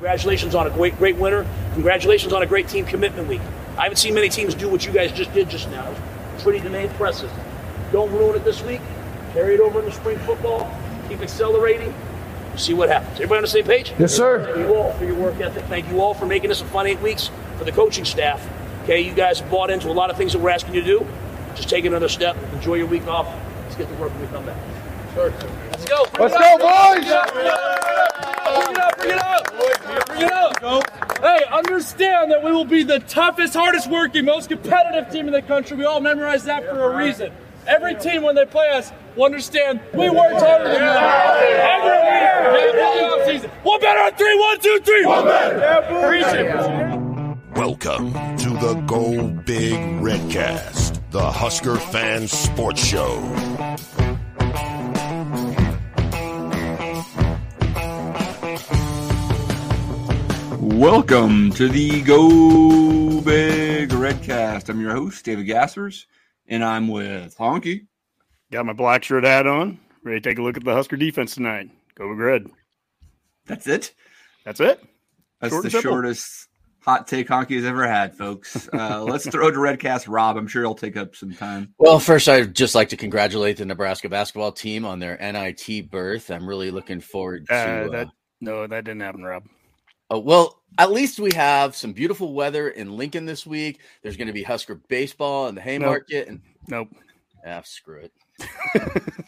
Congratulations on a great, great winter. Congratulations on a great team commitment week. I haven't seen many teams do what you guys just did just now. It's pretty damn impressive. Don't ruin it this week. Carry it over into spring football. Keep accelerating. See what happens. Everybody on the same page? Yes, sir. Thank you all for your work ethic. Thank you all for making this a fun eight weeks for the coaching staff. Okay, you guys have bought into a lot of things that we're asking you to do. Just take another step. Enjoy your week off. Let's get to work when we come back. Sure. Let's go. Let's go, boys! Bring it up, bring it up. Bring it up. Hey, understand that we will be the toughest, hardest working, most competitive team in the country. We all memorize that for a reason. Every team, when they play us, will understand we worked harder than them. Every week, every offseason. One better on three. One, two, three. One better. Preach it. Welcome to the Go Big Redcast, the Husker Fan Sports Show. Welcome to the Go Big Redcast. I'm your host, David Gaspers, and I'm with Honky. Got my black shirt hat on. Ready to take a look at the Husker defense tonight. Go Big Red. That's it. That's it. That's Short the shortest hot take Honky has ever had, folks. Uh, let's throw to Redcast Rob. I'm sure he'll take up some time. Well, first, I'd just like to congratulate the Nebraska basketball team on their NIT berth. I'm really looking forward to. Uh, uh, that no, that didn't happen, Rob. oh, well, at least we have some beautiful weather in Lincoln this week. There's going to be Husker baseball in the Haymarket, and Nope. ah, screw it.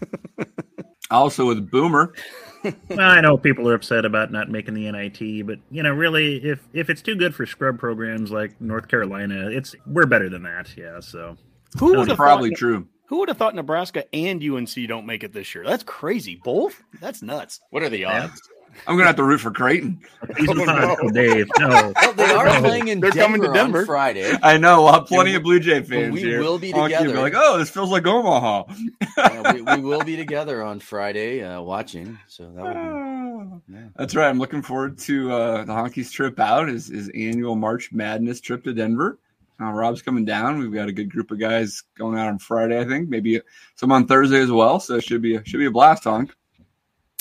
Also with Boomer. Well, I know people are upset about not making the NIT, but you know, really, if if it's too good for scrub programs like North Carolina, it's we're better than that. Yeah, so Who would have probably thought, true. Who would have thought Nebraska and UNC don't make it this year? That's crazy. Both? That's nuts. What are the odds? I'm going to have to root for Creighton. he's Oh, no. Dave. No, Well, they are No. playing in They're Denver, coming to Denver. on Friday. I know. We'll have plenty Yeah, of Blue Jay fans we here. will be Honky will together. like, oh, this feels like Omaha. Uh, we, we will be together on Friday uh, watching. So that would be. Yeah. That's right. I'm looking forward to uh, the Honkies trip out, his, his annual March Madness trip to Denver. Uh, Rob's coming down. We've got a good group of guys going out on Friday, I think. Maybe some on Thursday as well. So it should be a, should be a blast, Honk.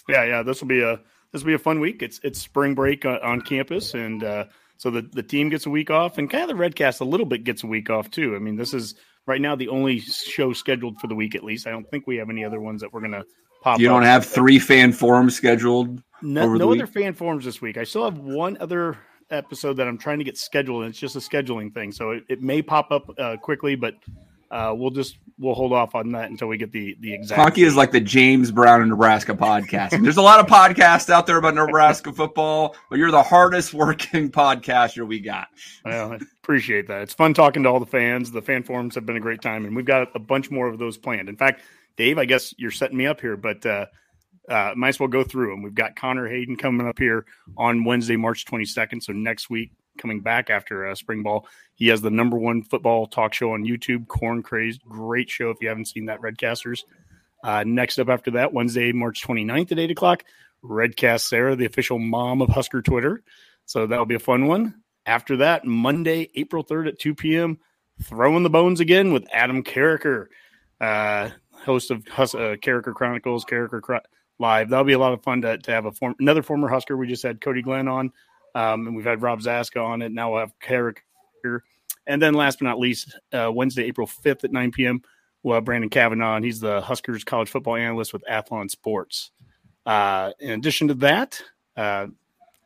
Yeah, yeah. This will be a this will be a fun week. It's it's spring break on, on campus, and uh, so the the team gets a week off, and kind of the Redcast a little bit gets a week off too. I mean, this is right now the only show scheduled for the week at least. I don't think we have any other ones that we're gonna pop. You don't have three fan forums scheduled. no, over the no other fan forums this week. I still have one other episode that I'm trying to get scheduled, and it's just a scheduling thing. So it, it may pop up uh, quickly, but uh, we'll just we'll hold off on that until we get the the exact. Honky is like the James Brown of Nebraska podcasting. There's a lot of podcasts out there about Nebraska football, but you're the hardest working podcaster we got. Well, I appreciate that. It's fun talking to all the fans. The fan forums have been a great time, and we've got a bunch more of those planned. In fact, Dave, I guess you're setting me up here, but uh, uh, might as well go through them. We've got Connor Hayden coming up here on Wednesday, March 22nd. So next week, coming back after uh, spring ball, he has the number one football talk show on YouTube, Corn Crazed. Great show if you haven't seen that, Redcasters. Uh, next up after that, Wednesday, March 29th at 8 o'clock, Redcast Sarah, the official mom of Husker Twitter. So that'll be a fun one. After that, Monday, April 3rd at 2 p.m., throwing the bones again with Adam Carriker, uh, host of Hus- uh, Carriker Chronicles, Carriker Chro- Live. That'll be a lot of fun to, to have a form- another former Husker. We just had Cody Glenn on, um, and we've had Rob Zaska on it. Now we'll have Carriker. And then last but not least, uh, Wednesday, April 5th at 9 p.m., we'll have Brandon Kavanaugh, and he's the Huskers college football analyst with Athlon Sports. Uh, in addition to that, uh,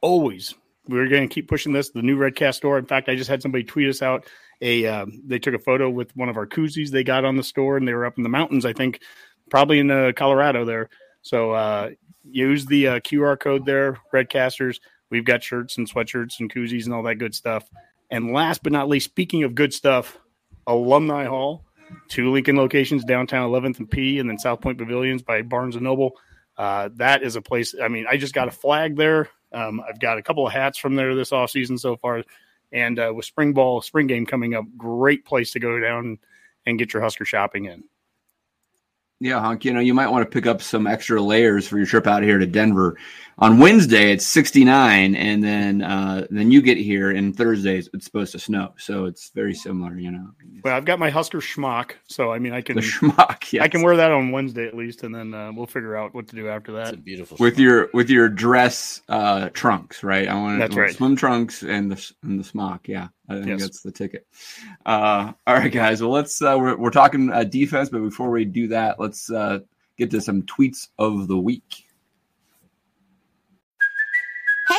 always we're going to keep pushing this. The new Redcast store. In fact, I just had somebody tweet us out a. Um, they took a photo with one of our koozies they got on the store, and they were up in the mountains. I think probably in uh, Colorado there. So uh, use the uh, QR code there, Redcasters. We've got shirts and sweatshirts and koozies and all that good stuff. And last but not least, speaking of good stuff, Alumni Hall, two Lincoln locations, downtown 11th and P, and then South Point Pavilions by Barnes and Noble. Uh, that is a place. I mean, I just got a flag there Um, I've got a couple of hats from there this off season so far, and uh, with spring ball, spring game coming up, great place to go down and get your Husker shopping in. Yeah, Hunk, you know, you might want to pick up some extra layers for your trip out here to Denver. On Wednesday, it's 69, and then uh, then you get here, and Thursday it's supposed to snow. So it's very similar, you know. Well, I've got my Husker schmuck, so I mean, I can The schmuck, yes. I can wear that on Wednesday at least, and then uh, we'll figure out what to do after that. It's a beautiful. with your with your dress uh, trunks, right? I want That's to right. swim trunks and the and the smock. Yeah, I think Yes. that's the ticket. Uh, all right, guys. Well, let's uh, we're we're talking uh, defense, but before we do that, let's uh, get to some tweets of the week.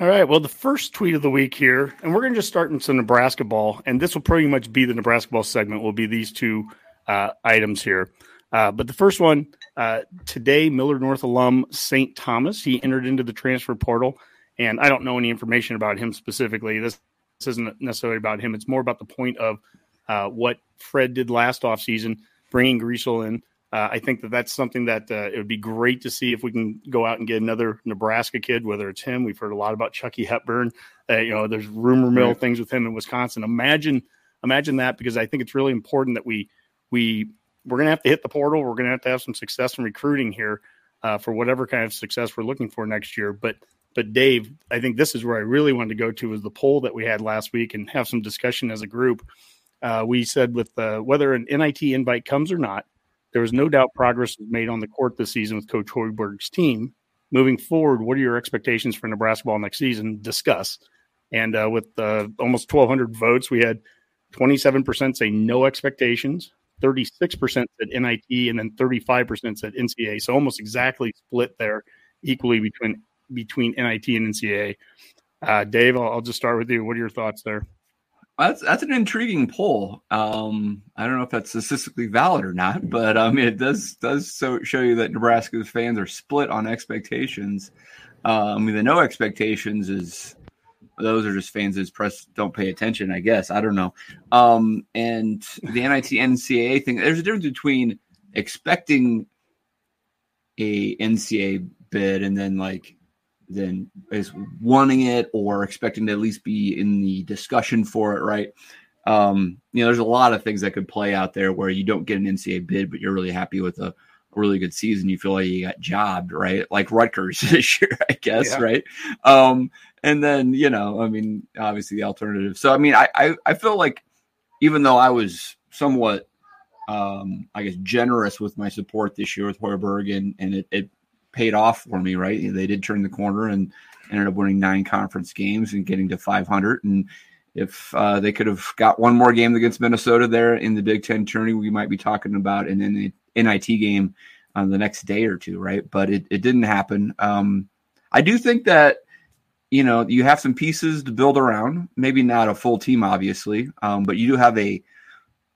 All right. Well, the first tweet of the week here, and we're going to just start in some Nebraska ball, and this will pretty much be the Nebraska ball segment. Will be these two uh, items here. Uh, but the first one uh, today, Millard North alum St. Thomas, he entered into the transfer portal, and I don't know any information about him specifically. This, this isn't necessarily about him. It's more about the point of uh, what Fred did last offseason, bringing Griesel in. Uh, I think that that's something that uh, it would be great to see if we can go out and get another Nebraska kid, whether it's him. We've heard a lot about Chucky Hepburn. Uh, you know, there's rumor mill Right. things with him in Wisconsin. Imagine, imagine that because I think it's really important that we we we're going to have to hit the portal. We're going to have to have some success in recruiting here uh, for whatever kind of success we're looking for next year. But but Dave, I think this is where I really wanted to go to is the poll that we had last week and have some discussion as a group. Uh, we said with uh, whether an NIT invite comes or not, there was no doubt progress was made on the court this season with Coach Hoiberg's team. Moving forward, what are your expectations for Nebraska ball next season? Discuss. And uh, with uh, almost 1,200 votes, we had 27% say no expectations, 36% said NIT, and then 35% said NCAA. So almost exactly split there equally between between NIT and NCAA. Uh, Dave, I'll, I'll just start with you. What are your thoughts there? That's that's an intriguing poll. Um, I don't know if that's statistically valid or not, but um, it does does so show you that Nebraska's fans are split on expectations. Uh, I mean, the no expectations is those are just fans that press don't pay attention. I guess I don't know. Um, and the NIT NCAA thing. There's a difference between expecting a NCAA bid and then like then is wanting it or expecting to at least be in the discussion for it, right? Um, you know, there's a lot of things that could play out there where you don't get an NCAA bid, but you're really happy with a, a really good season. You feel like you got jobbed, right? Like Rutgers this year, I guess, Yeah. right? Um, and then, you know, I mean, obviously the alternative. So, I mean, I, I, I feel like even though I was somewhat, um, I guess, generous with my support this year with Hoiberg and, and it, it paid off for me, right? They did turn the corner and ended up winning nine conference games and getting to 500. And if uh, they could have got one more game against Minnesota there in the Big Ten tourney, we might be talking about an NIT game on the next day or two, right? But it, it didn't happen. Um, I do think that you know you have some pieces to build around. Maybe not a full team, obviously, um, but you do have a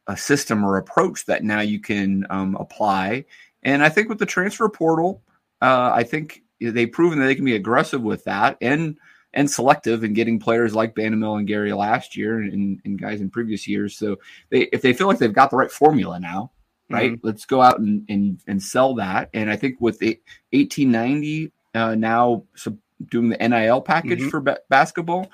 a system or approach that now you can um, apply. And I think with the transfer portal, uh, I think they've proven that they can be aggressive with that and and selective in getting players like Bandamill and Gary last year and, and guys in previous years. So they if they feel like they've got the right formula now, right? Let's go out and, and and sell that. And I think with the 1890 uh, now sub- doing the NIL package Mhm. for ba- basketball,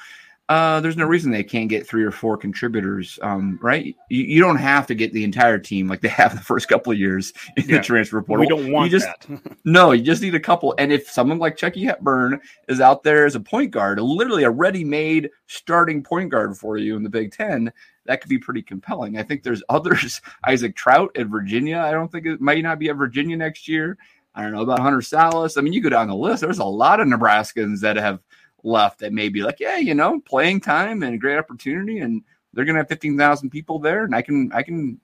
uh, there's no reason they can't get three or four contributors, um, right? You, you don't have to get the entire team like they have the first couple of years in Yeah. the transfer portal. We don't want you just, that. no, you just need a couple. And if someone like Chucky Hepburn is out there as a point guard, literally a ready-made starting point guard for you in the Big Ten, that could be pretty compelling. I think there's others. Isaac Traudt at Virginia. I don't think it might not be at Virginia next year. I don't know about Hunter Sallis. I mean, you go down the list. There's a lot of Nebraskans that have left that may be like, yeah, you know, playing time and a great opportunity, and they're gonna have fifteen thousand people there, and I can I can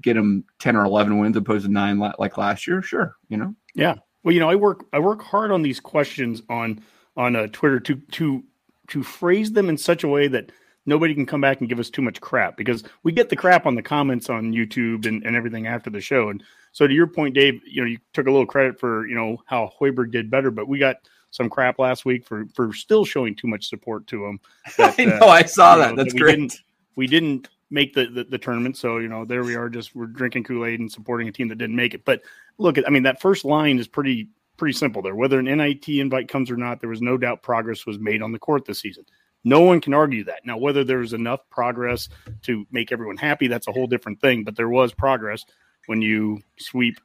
get them ten or eleven wins opposed to nine like last year. Sure, you know. Yeah. Well, you know, I work I work hard on these questions on on uh, Twitter to to to phrase them in such a way that nobody can come back and give us too much crap because we get the crap on the comments on YouTube and, and everything after the show. And so to your point, Dave, you know, you took a little credit for, you know, how Hoiberg did better, but we got some crap last week for for still showing too much support to him. I uh, know, I saw that. That's we great. Didn't, we didn't make the, the, the tournament, so you know there we are. Just we're drinking Kool Aid and supporting a team that didn't make it. But look, I mean that first line is pretty pretty simple there. Whether an NIT invite comes or not, there was no doubt progress was made on the court this season. No one can argue that. Now, whether there was enough progress to make everyone happy, that's a whole different thing. But there was progress when you sweep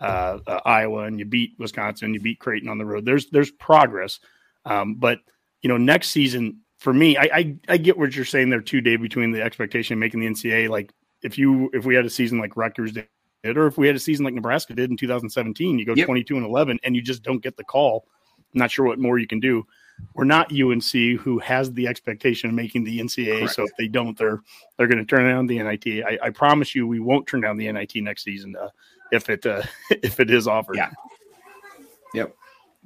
uh, uh, Iowa and you beat Wisconsin, you beat Creighton on the road. There's there's progress, um, but you know next season for me, I, I I get what you're saying there too, Dave. Between the expectation of making the NCAA, like if you if we had a season like Rutgers did, or if we had a season like Nebraska did in 2017, you go Yep. 22 and 11, and you just don't get the call. I'm not sure what more you can do. We're not UNC, who has the expectation of making the NCAA. So if they don't, they're they're going to turn down the NIT. I, I promise you, we won't turn down the NIT next season uh, if it uh, if it is offered. Yeah. Yep.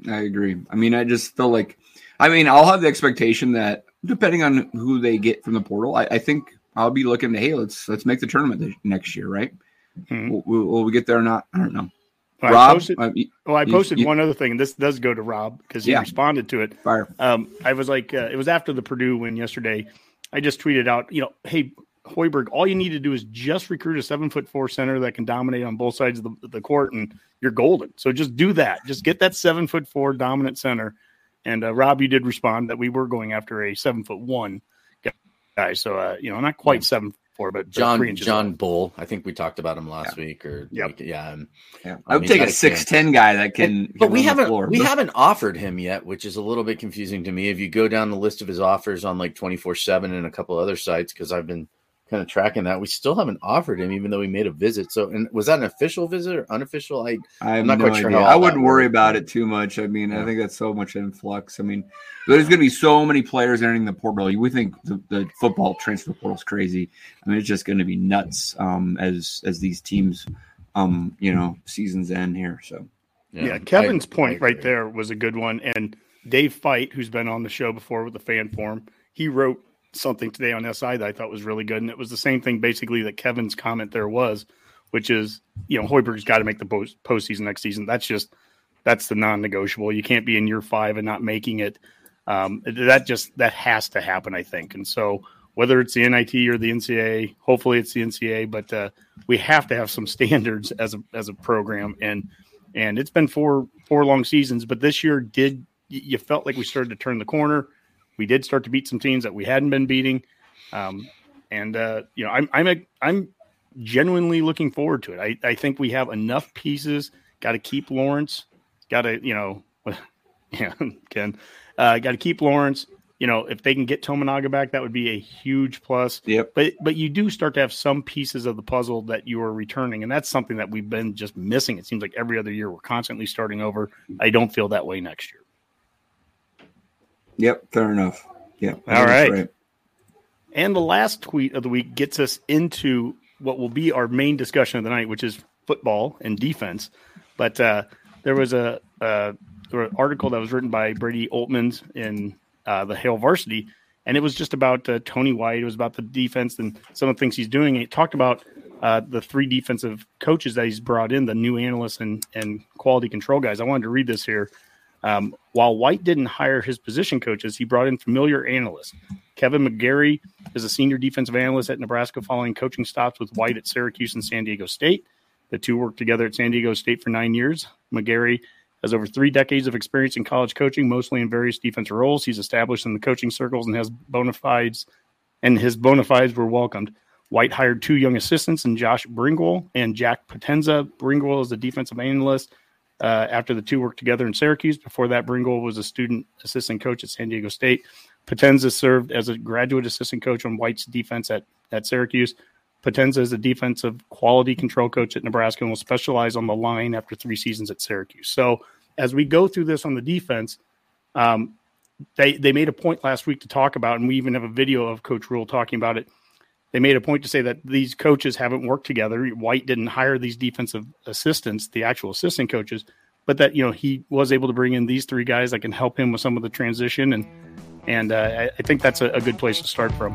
I agree. I mean, I just feel like, I mean, I'll have the expectation that depending on who they get from the portal, I, I think I'll be looking to, hey, let's let's make the tournament this, next year, right? Will, will, will we get there or not? I don't know. Well, I Rob, posted, uh, y- well, I you- posted you- one other thing, and this does go to Rob because he Yeah. responded to it. Fire. Um, I was like, uh, it was after the Purdue win yesterday. I just tweeted out, you know, hey, Hoiberg, all you need to do is just recruit a seven foot four center that can dominate on both sides of the, the court, and you're golden. So just do that. Just get that seven foot four dominant center. And uh, Rob, you did respond that we were going after a seven foot one guy. So uh, you know, not quite seven four, but but John John. Bull. I think we talked about him last week or Yep. week- yeah. and- Yeah. I would take a six ten guy that can. but can we haven't floor. we haven't offered him yet, which is a little bit confusing to me. If you go down the list of his offers on like twenty four seven and a couple other sites, because I've been kind of tracking that, we still haven't offered him, even though we made a visit. So, and was that an official visit or unofficial? I I have I'm not no quite sure idea. how I wouldn't worry works. about it too much. I mean, I think that's so much influx. I mean, there's going to be so many players entering the portal. We think the, the football transfer portal is crazy. I mean, it's just going to be nuts um, as as these teams, um, you know, seasons end here. So Yeah, Kevin's I- point I right there was a good one. And Dave Feit, who's been on the show before with the fan forum, he wrote something today on SI that I thought was really good. And it was the same thing basically that Kevin's comment there was, which is, you know, Hoiberg's got to make the post postseason next season. That's just that's the non-negotiable. You can't be in year five and not making it. Um, that just that has to happen, I think. And so whether it's the NIT or the NCAA, hopefully it's the NCAA, but uh, we have to have some standards as a as a program. And and it's been four four long seasons, but this year did you felt like we started to turn the corner. We did start to beat some teams that we hadn't been beating, um, and uh, you know I'm I'm a, I'm genuinely looking forward to it. I, I think we have enough pieces. Got to keep Lawrence. Got to you know, yeah, Ken. Uh, Got to keep Lawrence. You know, if they can get Tominaga back, that would be a huge plus. Yep. But but you do start to have some pieces of the puzzle that you are returning, and that's something that we've been just missing. It seems like every other year we're constantly starting over. I don't feel that way next year. Yep, fair enough. Yeah. All right. right. And the last tweet of the week gets us into what will be our main discussion of the night, which is football and defense. But uh, there was a, uh, there an article that was written by Brady Oltmans in uh, the Hail Varsity, and it was just about uh, Tony White. It was about the defense and some of the things he's doing. It talked about uh, the three defensive coaches that he's brought in, the new analysts and and quality control guys. I wanted to read this here. Um, while White didn't hire his position coaches, he brought in familiar analysts. Kevin McGarry is a senior defensive analyst at Nebraska following coaching stops with White at Syracuse and San Diego State. The two worked together at San Diego State for nine years. McGarry has over three decades of experience in college coaching, mostly in various defensive roles. He's established in the coaching circles and has bona fides, and his bona fides were welcomed. White hired two young assistants, and Josh Bringwell and Jack Potenza. Bringwell is a defensive analyst uh, after the two worked together in Syracuse. Before that, Bringwell was a student assistant coach at San Diego State. Potenza served as a graduate assistant coach on White's defense at, at Syracuse. Potenza is a defensive quality control coach at Nebraska and will specialize on the line after three seasons at Syracuse. So, as we go through this on the defense, um, they they made a point last week to talk about, and we even have a video of Coach Rhule talking about it. They made a point to say that these coaches haven't worked together. White didn't hire these defensive assistants, the actual assistant coaches, but that you know he was able to bring in these three guys that can help him with some of the transition, and and uh, I, think that's a, a good place to start from.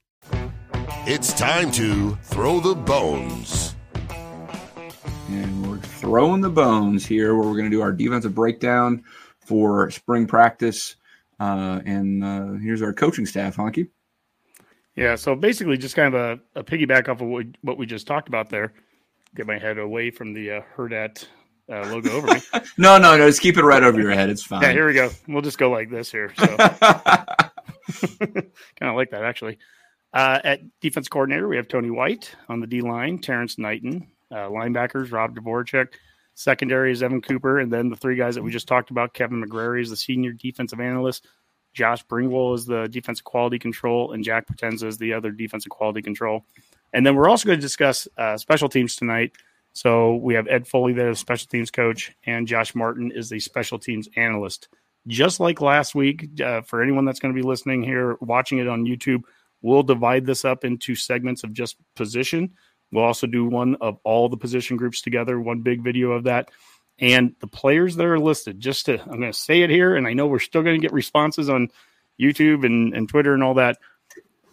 It's time to throw the bones. And we're throwing the bones here where we're going to do our defensive breakdown for spring practice. Uh, and uh, here's our coaching staff, Honky. Yeah, so basically, just kind of a, a piggyback off of what we, what we just talked about there. Get my head away from the uh, Hurrdat uh, logo over me. no, no, no. Just keep it right over your head. It's fine. Yeah, here we go. We'll just go like this here. So. kind of like that, actually. Uh, at defense coordinator, we have Tony White on the D line, Terrance Knighton, uh, linebackers, Rob Dvoracek. Secondary is Evan Cooper, and then the three guys that we just talked about, Kevin McGarry is the senior defensive analyst, Josh Bringwell is the defensive quality control, and Jack Potenza is the other defensive quality control. And then we're also going to discuss uh, special teams tonight. So we have Ed Foley there, the special teams coach, and Josh Martin is the special teams analyst. Just like last week, uh, for anyone that's going to be listening here, watching it on YouTube, we'll divide this up into segments of just position. We'll also do one of all the position groups together, one big video of that. And the players that are listed, just to, I'm going to say it here, and I know we're still going to get responses on YouTube and, and Twitter and all that.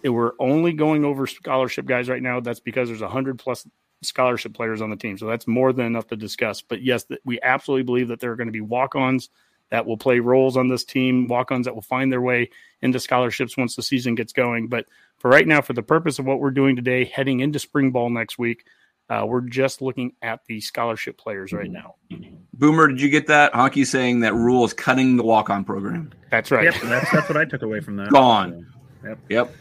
And we're only going over scholarship guys right now. That's because there's 100 plus scholarship players on the team. So that's more than enough to discuss. But yes, we absolutely believe that there are going to be walk ons that will play roles on this team, walk ons that will find their way into scholarships once the season gets going. But for right now, for the purpose of what we're doing today, heading into spring ball next week, uh, we're just looking at the scholarship players right now. Boomer, did you get that? Honky saying that Rhule is cutting the walk on program. That's right. Yep, that's, that's what I took away from that. Gone. So, yep. Yep.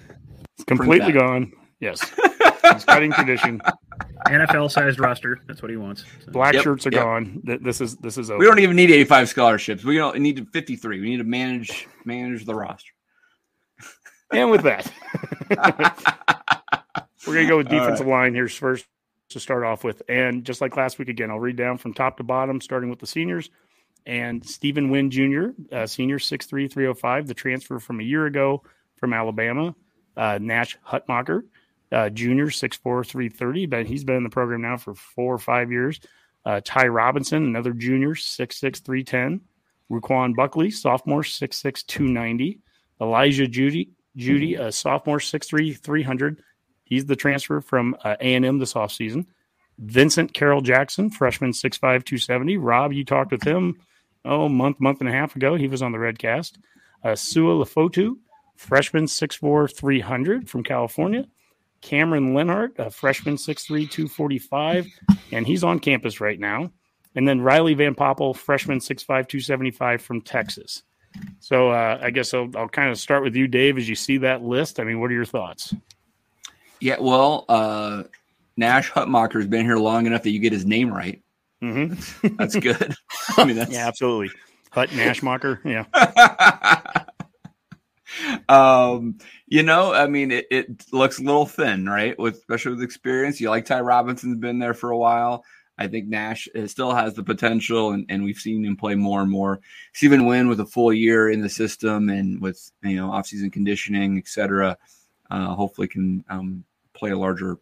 It's completely gone. Yes. He's cutting tradition. NFL sized roster. That's what he wants. So. Black Yep, shirts are yep. gone. This is this is over. We don't even need 85 scholarships. We don't need 53. We need to manage manage the roster. and with that, we're going to go with All defensive line here first to start off with. And just like last week, again, I'll read down from top to bottom, starting with the seniors. And Stephen Wynn Jr., uh, senior 6'3, 305, the transfer from a year ago from Alabama. Uh, Nash Hutmacher, uh, junior 6'4, 330, but he's been in the program now for four or five years. Uh, Ty Robinson, another junior, 6'6, 310. Ru'Quan Buckley, sophomore, 6'6, 290. Elijah Jeudy, Jeudy, a sophomore, 6'3", 300. He's the transfer from uh, A&M this offseason. Vincent Carroll Jackson, freshman, 6'5", 270. Rob, you talked with him, oh, month, month and a half ago. He was on the Redcast. Uh, Sua Lefotu, freshman, 6'4", 300 from California. Cameron Lenhart, a freshman, 6'3", 245, and he's on campus right now. And then Riley Van Poppel, freshman, 6'5", 275 from Texas. So uh, I guess I'll, I'll kind of start with you, Dave, as you see that list. I mean, what are your thoughts? Yeah, well, uh, Nash Hutmacher has been here long enough that you get his name right. Mm-hmm. That's good. I mean, that's yeah, absolutely. Hut Nashmacher, yeah. um, you know, I mean, it, it looks a little thin, right? With especially with experience. You like Ty Robinson's been there for a while. I think Nash still has the potential, and, and we've seen him play more and more. Stephen Wynn with a full year in the system and with you know offseason conditioning, et cetera, uh, hopefully can um, play a larger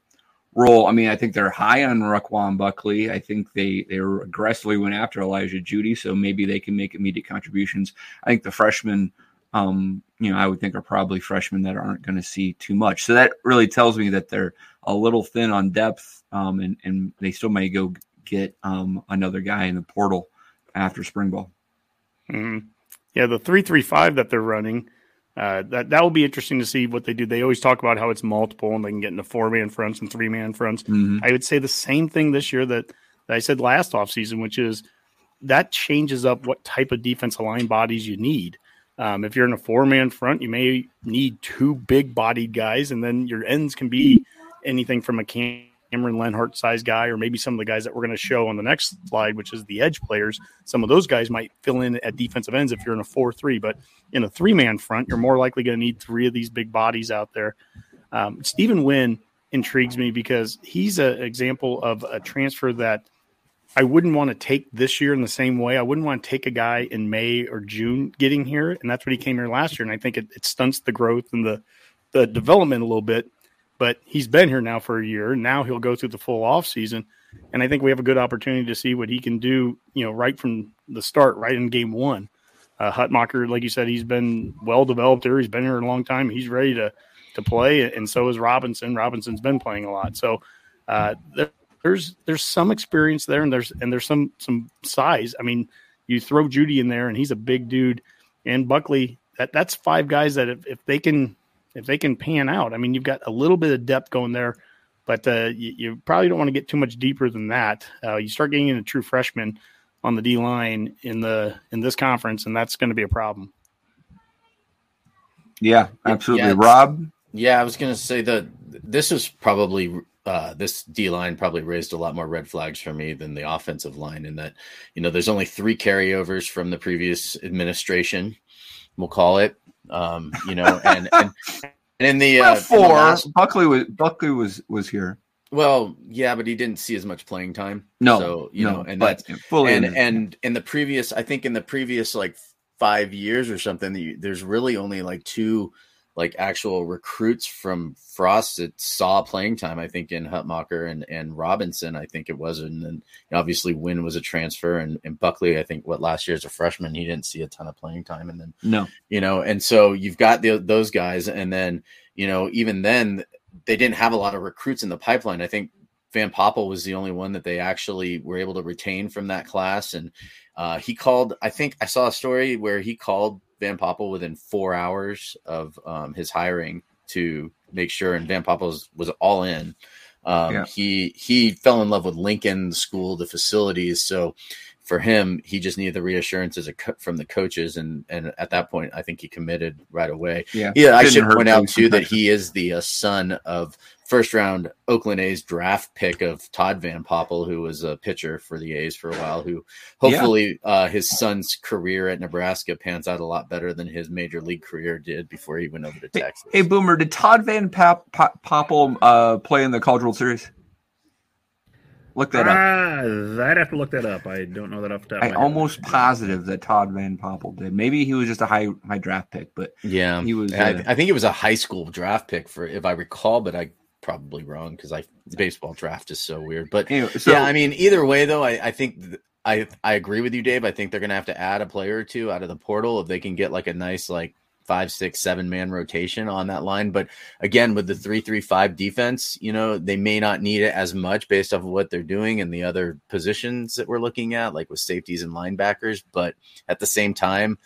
role. I mean, I think they're high on Ru'Quan Buckley. I think they they aggressively went after Elijah Jeudy, so maybe they can make immediate contributions. I think the freshmen, um, you know, I would think are probably freshmen that aren't going to see too much. So that really tells me that they're a little thin on depth, um, and and they still may go get um, another guy in the portal after spring ball. Mm-hmm. Yeah, the three three five that they're running. Uh, that that will be interesting to see what they do. They always talk about how it's multiple and they can get into four man fronts and three man fronts. Mhm. I would say the same thing this year that, that I said last offseason, which is that changes up what type of defensive line bodies you need. Um, if you're in a four man front, you may need two big bodied guys, and then your ends can be anything from a Cameron Lenhart size guy, or maybe some of the guys that we're going to show on the next slide, which is the edge players. Some of those guys might fill in at defensive ends if you're in a 4 3, but in a three man front, you're more likely going to need three of these big bodies out there. Um, Stephen Wynn intrigues me because he's an example of a transfer that I wouldn't want to take this year in the same way. I wouldn't want to take a guy in May or June getting here, and that's what he came here last year. And I think it, it stunts the growth and the the development a little bit. But he's been here now for a year, now he'll go through the full off season. And I think we have a good opportunity to see what he can do, you know, right from the start, right in game one. Uh, Hutmacher, like you said, he's been well developed here. He's been here a long time. He's ready to to play, and so is Robinson. Robinson's been playing a lot, so uh, there's there's some experience there, and there's and there's some some size. I mean, you throw Jeudy in there, and he's a big dude, and Buckley. That that's five guys that if, if they can if they can pan out, I mean, you've got a little bit of depth going there, but uh, you, you, probably don't want to get too much deeper than that. Uh, you start getting into true freshmen on the D line in the in this conference, and that's going to be a problem. Yeah, absolutely, Yeah, Rob. Yeah, I was going to say that this is probably uh, this D line probably raised a lot more red flags for me than the offensive line. In that, you know, there's only three carryovers from the previous administration. We'll call it, um, you know, and and, and in the uh, in the four. last- Buckley was Buckley was was here. well, yeah, but he didn't see as much playing time. No, so you no, know, and that's fully and in- and in the previous, I think in the previous like five years or something, there's really only like two like actual recruits from Frost that saw playing time. I think in Hutmacher and and Robinson, I think it was, and then obviously Wynn was a transfer, and, and Buckley, I think what last year as a freshman, he didn't see a ton of playing time, and then No. you know and so you've got the, those guys and then you know even then they didn't have a lot of recruits in the pipeline i think van poppel was the only one that they actually were able to retain from that class and uh, he called i think i saw a story where he called van poppel within four hours of um, his hiring to make sure and van poppel was, all in um, Yeah. he he fell in love with lincoln the school the facilities so for him, he just needed the reassurance as a co- from the coaches, and and at that point, I think he committed right away. Yeah. yeah. I should point out too that he is the uh, son of first round Oakland A's draft pick of Todd Van Poppel, who was a pitcher for the A's for a while. Who hopefully uh, his son's career at Nebraska pans out a lot better than his major league career did before he went over to Texas. Hey, Boomer, did Todd Van Pop, Pop, Poppel uh, play in the College World Series? Look that up. Ah, I'd have to look that up. I don't know that off the top. I'm almost positive that Todd Van Poppel did. Maybe he was just a high high draft pick, but Yeah, he was. I, uh, I think it was a high school draft pick for, if I recall, but I probably wrong because I the baseball draft is so weird. But Anyway, so- yeah, I mean, either way though, I, I think th- I I agree with you, Dave. I think they're gonna have to add a player or two out of the portal if they can get like a nice like five, six, seven man rotation on that line. But again, with the three three five defense, you know, they may not need it as much based off of what they're doing and the other positions that we're looking at, like with safeties and linebackers. But at the same time,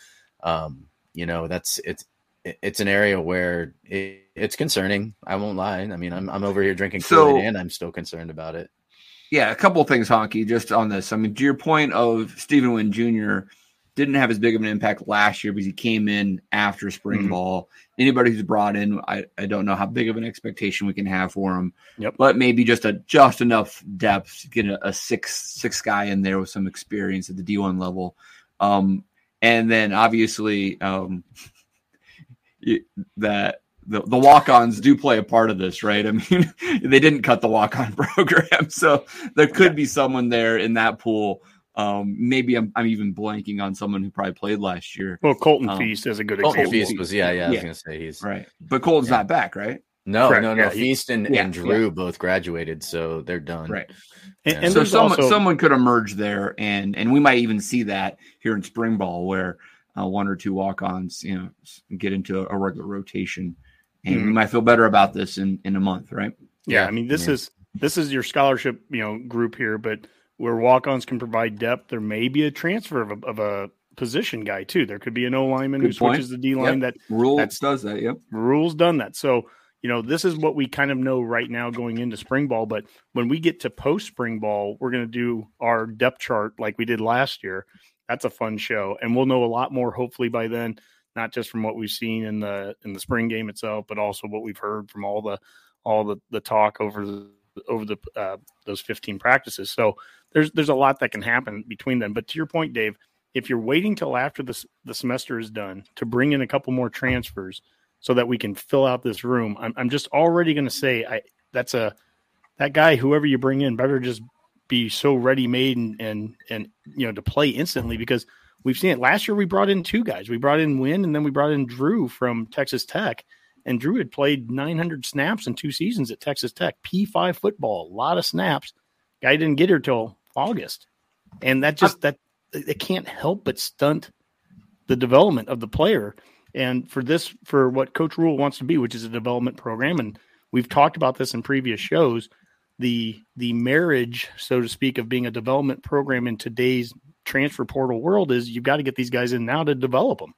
um, you know, that's it's it's an area where it, it's concerning. I won't lie. I mean, I'm I'm over here drinking So- Kool-Aid and I'm still concerned about it. Yeah, a couple of things, Honky, just on this. I mean, to your point of Stephen Wynn Jr. didn't have as big of an impact last year because he came in after spring Mhm. ball. Anybody who's brought in, I, I don't know how big of an expectation we can have for him. Yep. But maybe just a just enough depth to get a, a six six guy in there with some experience at the D one level. Um, and then obviously um, you- that the, the walk-ons do play a part of this, right? I mean, they didn't cut the walk-on program, so there could be someone there in that pool. Um, maybe I'm, I'm even blanking on someone who probably played last year, Well, Colton Um, Feast is a good Colton example. Feast was yeah, yeah. I was gonna say he's right? But Colton's Yeah. not back, right? no, Correct, no, no. yeah, Feast and, Yeah, and Drew both graduated, so they're done. Right. And, Yeah. and so there's someone also someone could emerge there, and and we might even see that here in spring ball, where uh, one or two walk-ons, you know, get into a regular rotation, and we Mhm. might feel better about this in in a month, right? Yeah, Yeah, I mean this yeah. is this is your scholarship, you know, group here, but where walk-ons can provide depth, there may be a transfer of a, of a position guy too. There could be an O lineman who Good point. switches the D line that Rhule That's- does that. Yep. Rhule's done that. So, you know, this is what we kind of know right now going into spring ball. But when we get to post spring ball, we're going to do our depth chart like we did last year. That's a fun show, and we'll know a lot more hopefully by then. Not just from what we've seen in the in the spring game itself, but also what we've heard from all the all the the talk over the, over the uh, those 15 practices. So there's there's a lot that can happen between them. But to your point, Dave, if you're waiting till after the the semester is done to bring in a couple more transfers so that we can fill out this room, I'm I'm just already going to say I that's a that guy whoever you bring in better just be so ready made and and and you know to play instantly because we've seen it last year. We brought in two guys. We brought in Wynn and then we brought in Drew from Texas Tech. And Drew had played 900 snaps in two seasons at Texas Tech, P5 football, a lot of snaps. Guy didn't get here till August, and that just that it can't help but stunt the development of the player. And for this, for what Coach Rhule wants to be, which is a development program, and we've talked about this in previous shows, the the marriage, so to speak, of being a development program in today's transfer portal world is you've got to get these guys in now to develop them.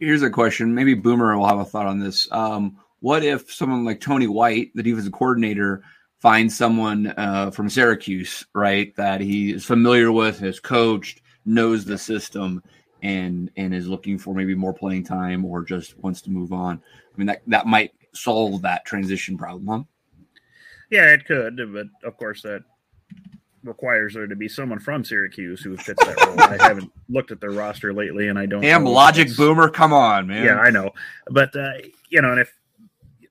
Here's a question. Maybe Boomer will have a thought on this. Um, what if someone like Tony White, the defensive coordinator, finds someone uh, from Syracuse, right, that he is familiar with, has coached, knows the system, and and is looking for maybe more playing time or just wants to move on? I mean, that that might solve that transition problem. Huh? Yeah, it could, but of course that requires there to be someone from Syracuse who fits that role. I haven't looked at their roster lately, and I don't. Damn logic, boomer! Come on, man. Yeah, I know, but uh, you know, and if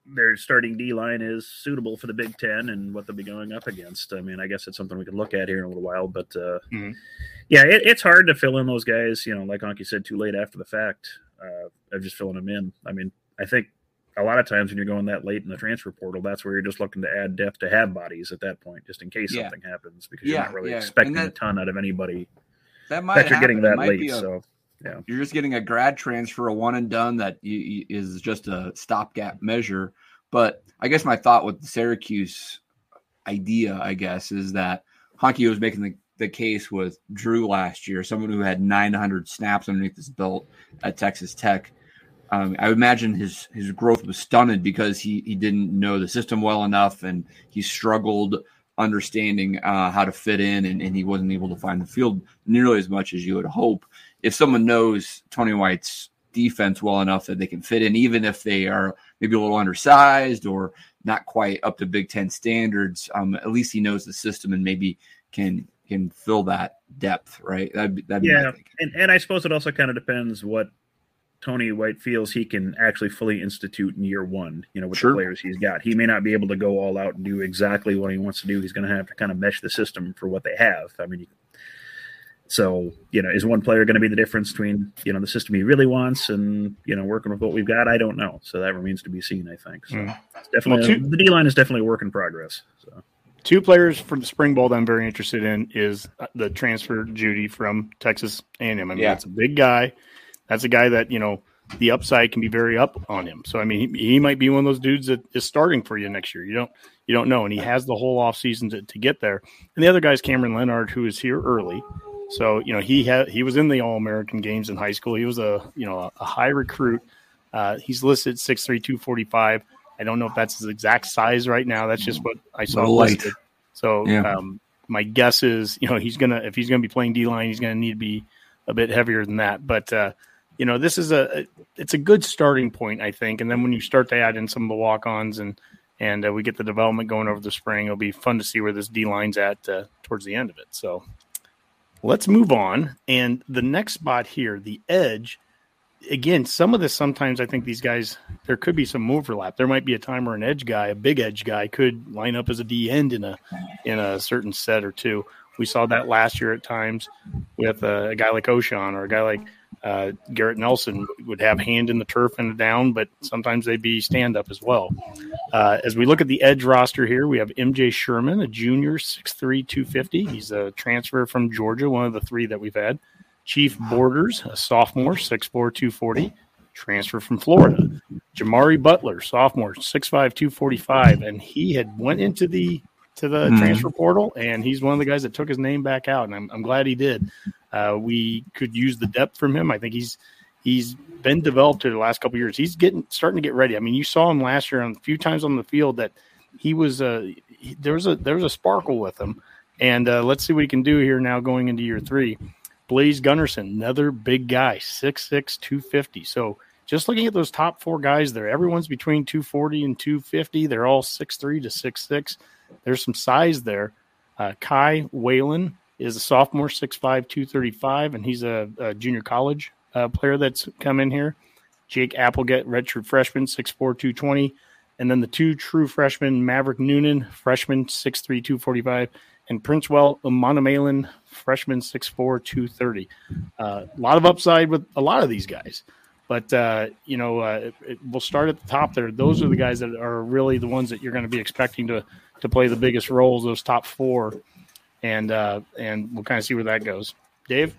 their starting D line is suitable for the Big Ten and what they'll be going up against, I mean, I guess it's something we could look at here in a little while. But uh, mm-hmm. yeah, it, it's hard to fill in those guys. You know, like Honky said, too late after the fact uh, of just filling them in. I mean, I think a lot of times when you're going that late in the transfer portal, that's where you're just looking to add depth to have bodies at that point, just in case yeah. something happens, because yeah, you're not really yeah. expecting that, a ton out of anybody that, might that you're getting that late. A, so yeah, you're just getting a grad transfer, a one and done that is just a stopgap measure. But I guess my thought with the Syracuse idea, I guess, is that Honky was making the, the case with Drew last year, someone who had 900 snaps underneath his belt at Texas Tech um, I imagine his his growth was stunted because he he didn't know the system well enough and he struggled understanding uh, how to fit in and, and, he wasn't able to find the field nearly as much as you would hope. If someone knows Tony White's defense well enough that they can fit in, even if they are maybe a little undersized or not quite up to Big Ten standards, um, at least he knows the system and maybe can can fill that depth, right? That'd, that'd yeah, and, and I suppose it also kind of depends what Tony White feels he can actually fully institute in year one, you know, with sure. the players he's got. He may not be able to go all out and do exactly what he wants to do. He's going to have to kind of mesh the system for what they have. I mean, so, you know, is one player going to be the difference between, you know, the system he really wants and, you know, working with what we've got? I don't know. So that remains to be seen, I think. So mm. definitely, well, two, the D line is definitely a work in progress. So. Two players for the spring bowl that I'm very interested in is the transfer Jeudy from Texas A&M. I mean, yeah. that's a big guy that's a guy that you know the upside can be very up on him. So I mean, he, he might be one of those dudes that is starting for you next year. You don't you don't know, and he has the whole off season to, to get there. And the other guy is Cameron Leonard, who is here early. So you know he had he was in the All American games in high school. He was a you know a, a high recruit. Uh, he's listed six three two forty five. I don't know if that's his exact size right now. That's just what I saw listed. So yeah. um, my guess is you know he's gonna if he's gonna be playing D line, he's gonna need to be a bit heavier than that. But uh, you know, this is a it's a good starting point, I think. And then when you start to add in some of the walk-ons and and uh, we get the development going over the spring, it'll be fun to see where this D line's at uh, towards the end of it. So let's move on. And the next spot here, the edge. Again, some of this sometimes I think these guys there could be some overlap. There might be a time where an edge guy, a big edge guy, could line up as a D end in a in a certain set or two. We saw that last year at times with a, a guy like Ochaun or a guy like uh, Garrett Nelson would have hand in the turf and down, but sometimes they'd be stand up as well. Uh, as we look at the edge roster here, we have MJ Sherman, a junior, 6'3, 250. He's a transfer from Georgia, one of the three that we've had. Chief Borders, a sophomore, 6'4, 240, transfer from Florida. Jamari Butler, sophomore, 6'5, 245, and he had went into the to the mm-hmm. transfer portal, and he's one of the guys that took his name back out, and I'm, I'm glad he did. Uh, we could use the depth from him. I think he's he's been developed in the last couple years. He's getting starting to get ready. I mean, you saw him last year on a few times on the field that he was uh, he, there was a there was a sparkle with him, and uh, let's see what he can do here now going into year three. Blaise Gunnerson, another big guy, 6'6", 250. So just looking at those top four guys there, everyone's between 240 and 250. They're all 6'3 to 6'6. There's some size there. Uh, Kai Whalen is a sophomore, 6'5", 235, and he's a, a junior college uh, player that's come in here. Jake Appleget, redshirt freshman, 6'4", 220. And then the two true freshmen, Maverick Noonan, freshman, 6'3", 245, and Princewill Umanmielen, freshman, 6'4", 230. Uh, a lot of upside with a lot of these guys. But, uh, you know, uh, it, we'll start at the top there. Those are the guys that are really the ones that you're going to be expecting to, to play the biggest roles, those top four. And, uh, and we'll kind of see where that goes. Dave?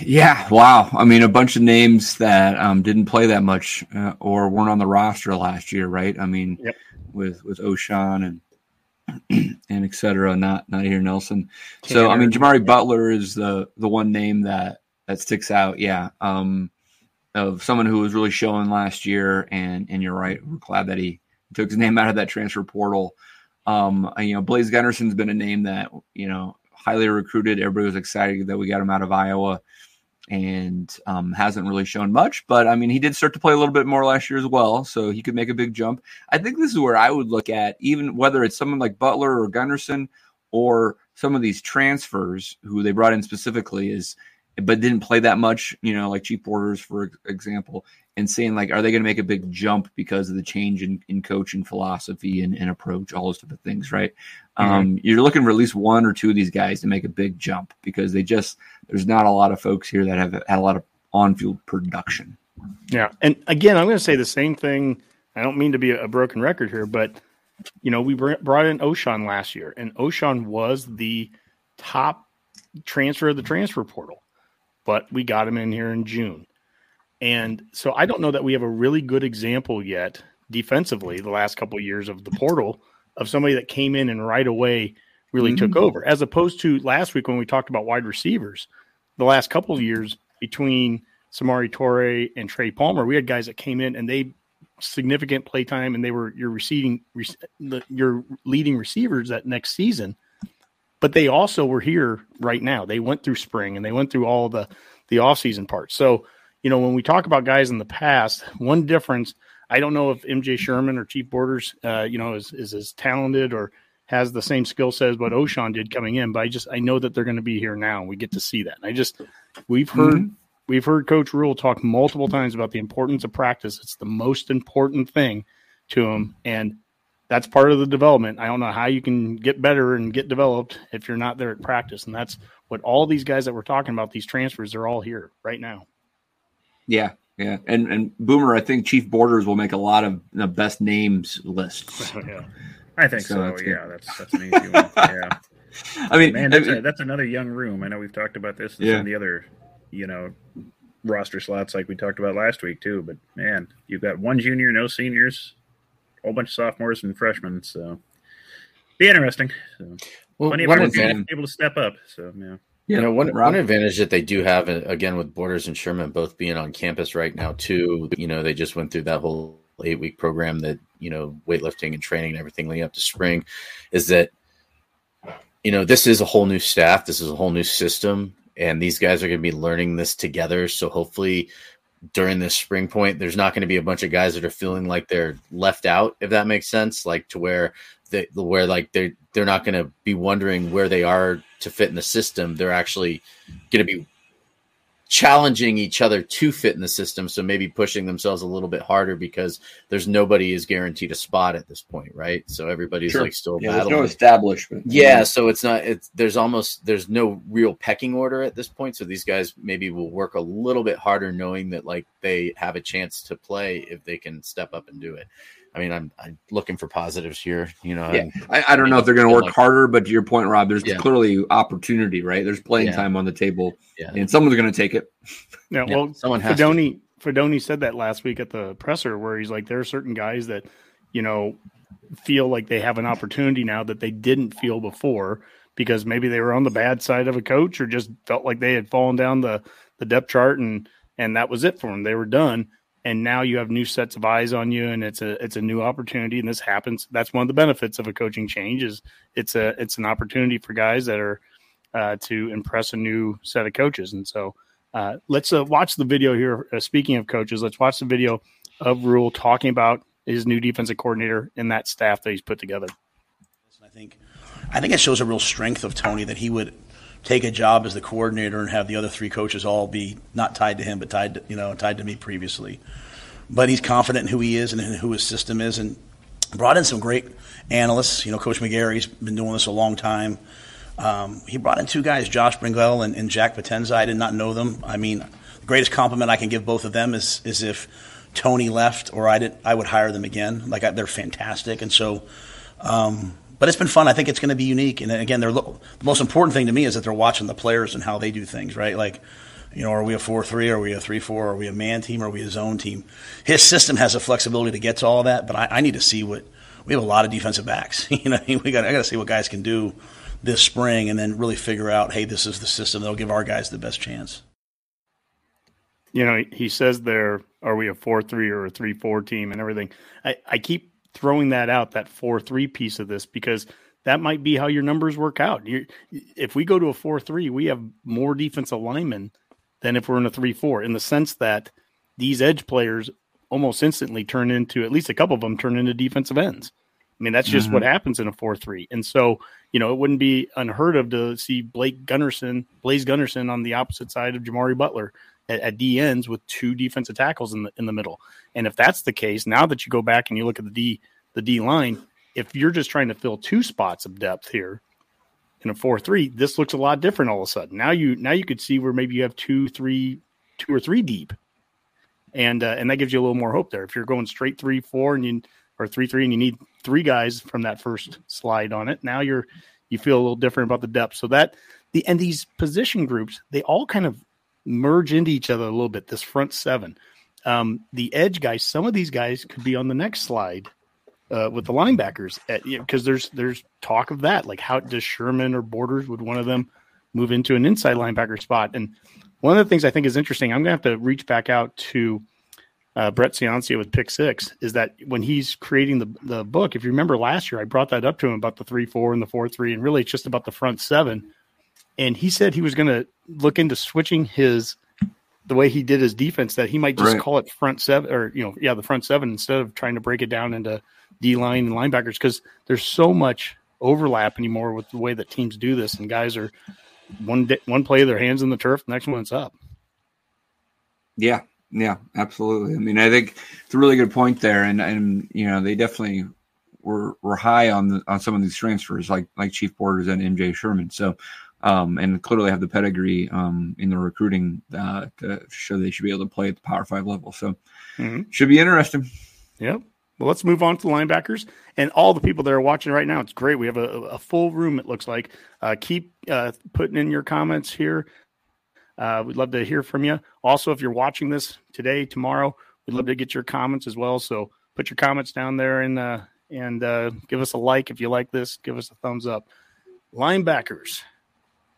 Yeah, wow. I mean, a bunch of names that um, didn't play that much uh, or weren't on the roster last year, right? I mean, yep. with with Ochaun and and et cetera, not not here Nelson. Tannor. So I mean, Jimari Butler is the the one name that that sticks out. Yeah, um, of someone who was really showing last year, and and you're right. We're glad that he took his name out of that transfer portal. Um, you know, Blaise Gunnerson's been a name that you know highly recruited. Everybody was excited that we got him out of Iowa and um, hasn't really shown much. But I mean, he did start to play a little bit more last year as well, so he could make a big jump. I think this is where I would look at, even whether it's someone like Butler or Gunnerson or some of these transfers who they brought in specifically, is but didn't play that much, you know, like Chief Borders, for example, and saying like, are they going to make a big jump because of the change in, in coaching philosophy and, and approach, all those type of things, right? Mm-hmm. Um, you're looking for at least one or two of these guys to make a big jump because they just there's not a lot of folks here that have had a lot of on-field production. Yeah, and again, I'm going to say the same thing. I don't mean to be a broken record here, but you know, we brought in Ochaun last year, and Ochaun was the top transfer of the transfer portal but we got him in here in June. And so I don't know that we have a really good example yet defensively the last couple of years of the portal of somebody that came in and right away really mm-hmm. took over as opposed to last week when we talked about wide receivers the last couple of years between Samari Toure and Trey Palmer we had guys that came in and they significant play time and they were your receiving your leading receivers that next season but they also were here right now. They went through spring and they went through all the the offseason parts. So, you know, when we talk about guys in the past, one difference, I don't know if MJ Sherman or Chief Borders, uh, you know, is, is as talented or has the same skill set as what Ochaun did coming in, but I just I know that they're going to be here now and we get to see that. And I just we've heard mm-hmm. we've heard Coach Rhule talk multiple times about the importance of practice. It's the most important thing to him. And that's part of the development. I don't know how you can get better and get developed if you're not there at practice. And that's what all these guys that we're talking about, these transfers, they're all here right now. Yeah. Yeah. And and Boomer, I think Chief Borders will make a lot of the best names lists. yeah. I think so. so that's yeah, that's that's an easy one. Yeah. I mean, man, that's, a, that's another young room. I know we've talked about this. Yeah. the other, you know, roster slots like we talked about last week too. But man, you've got one junior, no seniors, whole bunch of sophomores and freshmen. So be interesting. So well, plenty of advantage, able to step up. So yeah. You know, one, one advantage that they do have, uh, again, with Borders and Sherman both being on campus right now, too, you know, they just went through that whole eight week program that, you know, weightlifting and training and everything leading up to spring, is that, you know, this is a whole new staff. This is a whole new system. And these guys are going to be learning this together. So hopefully during this spring point, there's not going to be a bunch of guys that are feeling like they're left out, if that makes sense. Like to where they, where like they're they're not going to be wondering where they are to fit in the system. They're actually going to be challenging each other to fit in the system. So maybe pushing themselves a little bit harder because there's nobody is guaranteed a spot at this point, right? So everybody's sure. like still yeah, battling. There's no establishment. Yeah, so it's not. It's there's almost there's no real pecking order at this point. So these guys maybe will work a little bit harder, knowing that like they have a chance to play if they can step up and do it. I mean, I'm, I'm looking for positives here. You know, yeah. I, I, don't know if they're going to work like, harder, but to your point, Rob, there's yeah. clearly opportunity, right? There's playing yeah. time on the table, yeah. and someone's going to take it. Yeah, well, someone has Fidone, to. Fidone said that last week at the presser, where he's like, there are certain guys that, you know, feel like they have an opportunity now that they didn't feel before because maybe they were on the bad side of a coach or just felt like they had fallen down the the depth chart and and that was it for them. They were done and now you have new sets of eyes on you and it's a it's a new opportunity and this happens. That's one of the benefits of a coaching change is it's a it's an opportunity for guys that are uh, to impress a new set of coaches. And so uh, let's uh, watch the video here. Uh, speaking of coaches let's watch the video of Rhule talking about his new defensive coordinator and that staff that he's put together. I think I think it shows a real strength of Tony that he would take a job as the coordinator and have the other three coaches all be not tied to him, but tied to, you know tied to me previously. But he's confident in who he is and who his system is, and brought in some great analysts. You know, Coach McGarry's been doing this a long time. Um, he brought in two guys, Josh Bringwell and, and Jack Potenza. I did not know them. I mean, the greatest compliment I can give both of them is is if Tony left or I did, I would hire them again. Like I, they're fantastic, and so. Um, but it's been fun. I think it's going to be unique. And again, they're the most important thing to me is that they're watching the players and how they do things. Right, like you know, are we a four three? Are we a three four? Are we a man team? Are we a zone team? His system has the flexibility to get to all that, but I, I need to see what we have a lot of defensive backs. you know, we got I got to see what guys can do this spring, and then really figure out, hey, this is the system that'll give our guys the best chance. You know, he says there, are we a four three or a three four team and everything. I, I keep throwing that out, that four three piece of this, because that might be how your numbers work out. You're, if we go to a four three, we have more defensive linemen than if we're in a three four, in the sense that these edge players almost instantly turn into at least a couple of them turn into defensive ends. I mean, that's just mm-hmm. what happens in a four three. And so, you know, it wouldn't be unheard of to see Blake Gunnerson, Blaise Gunnerson on the opposite side of Jimari Butler at, at D ends with two defensive tackles in the in the middle. And if that's the case, now that you go back and you look at the D the D line, if you're just trying to fill two spots of depth here in a four three, this looks a lot different all of a sudden. Now you now you could see where maybe you have two, three, two or three deep, and uh, and that gives you a little more hope there. If you're going straight three four and you or three three and you need three guys from that first slide on it, now you're you feel a little different about the depth. So that the and these position groups they all kind of merge into each other a little bit. This front seven, um, the edge guys, some of these guys could be on the next slide uh, with the linebackers because you know, there's there's talk of that. Like, how does Sherman or Borders would one of them move into an inside linebacker spot? And one of the things I think is interesting, I'm gonna have to reach back out to uh, Brett Ciancia with Pick Six, is that when he's creating the the book, if you remember last year, I brought that up to him about the three four and the four three, and really it's just about the front seven. And he said he was going to look into switching his the way he did his defense that he might just right. call it front seven or you know yeah the front seven instead of trying to break it down into D line and linebackers because there's so much overlap anymore with the way that teams do this and guys are one day, one play their hands in the turf the next one's up. Yeah yeah absolutely. I mean i think it's a really good point there and and you know they definitely were were high on the on some of these transfers like like chief borders and mj sherman. So um, and clearly have the pedigree um, in the recruiting uh, to show they should be able to play at the Power Five level. So mm-hmm. should be interesting. Yep. Well, let's move on to the linebackers and all the people that are watching right now. It's great. We have a, a full room. It looks like. Uh, keep uh, putting in your comments here. Uh, we'd love to hear from you. Also, if you're watching this today, tomorrow, we'd love to get your comments as well. So put your comments down there and uh, and uh, give us a like if you like this. Give us a thumbs up. Linebackers.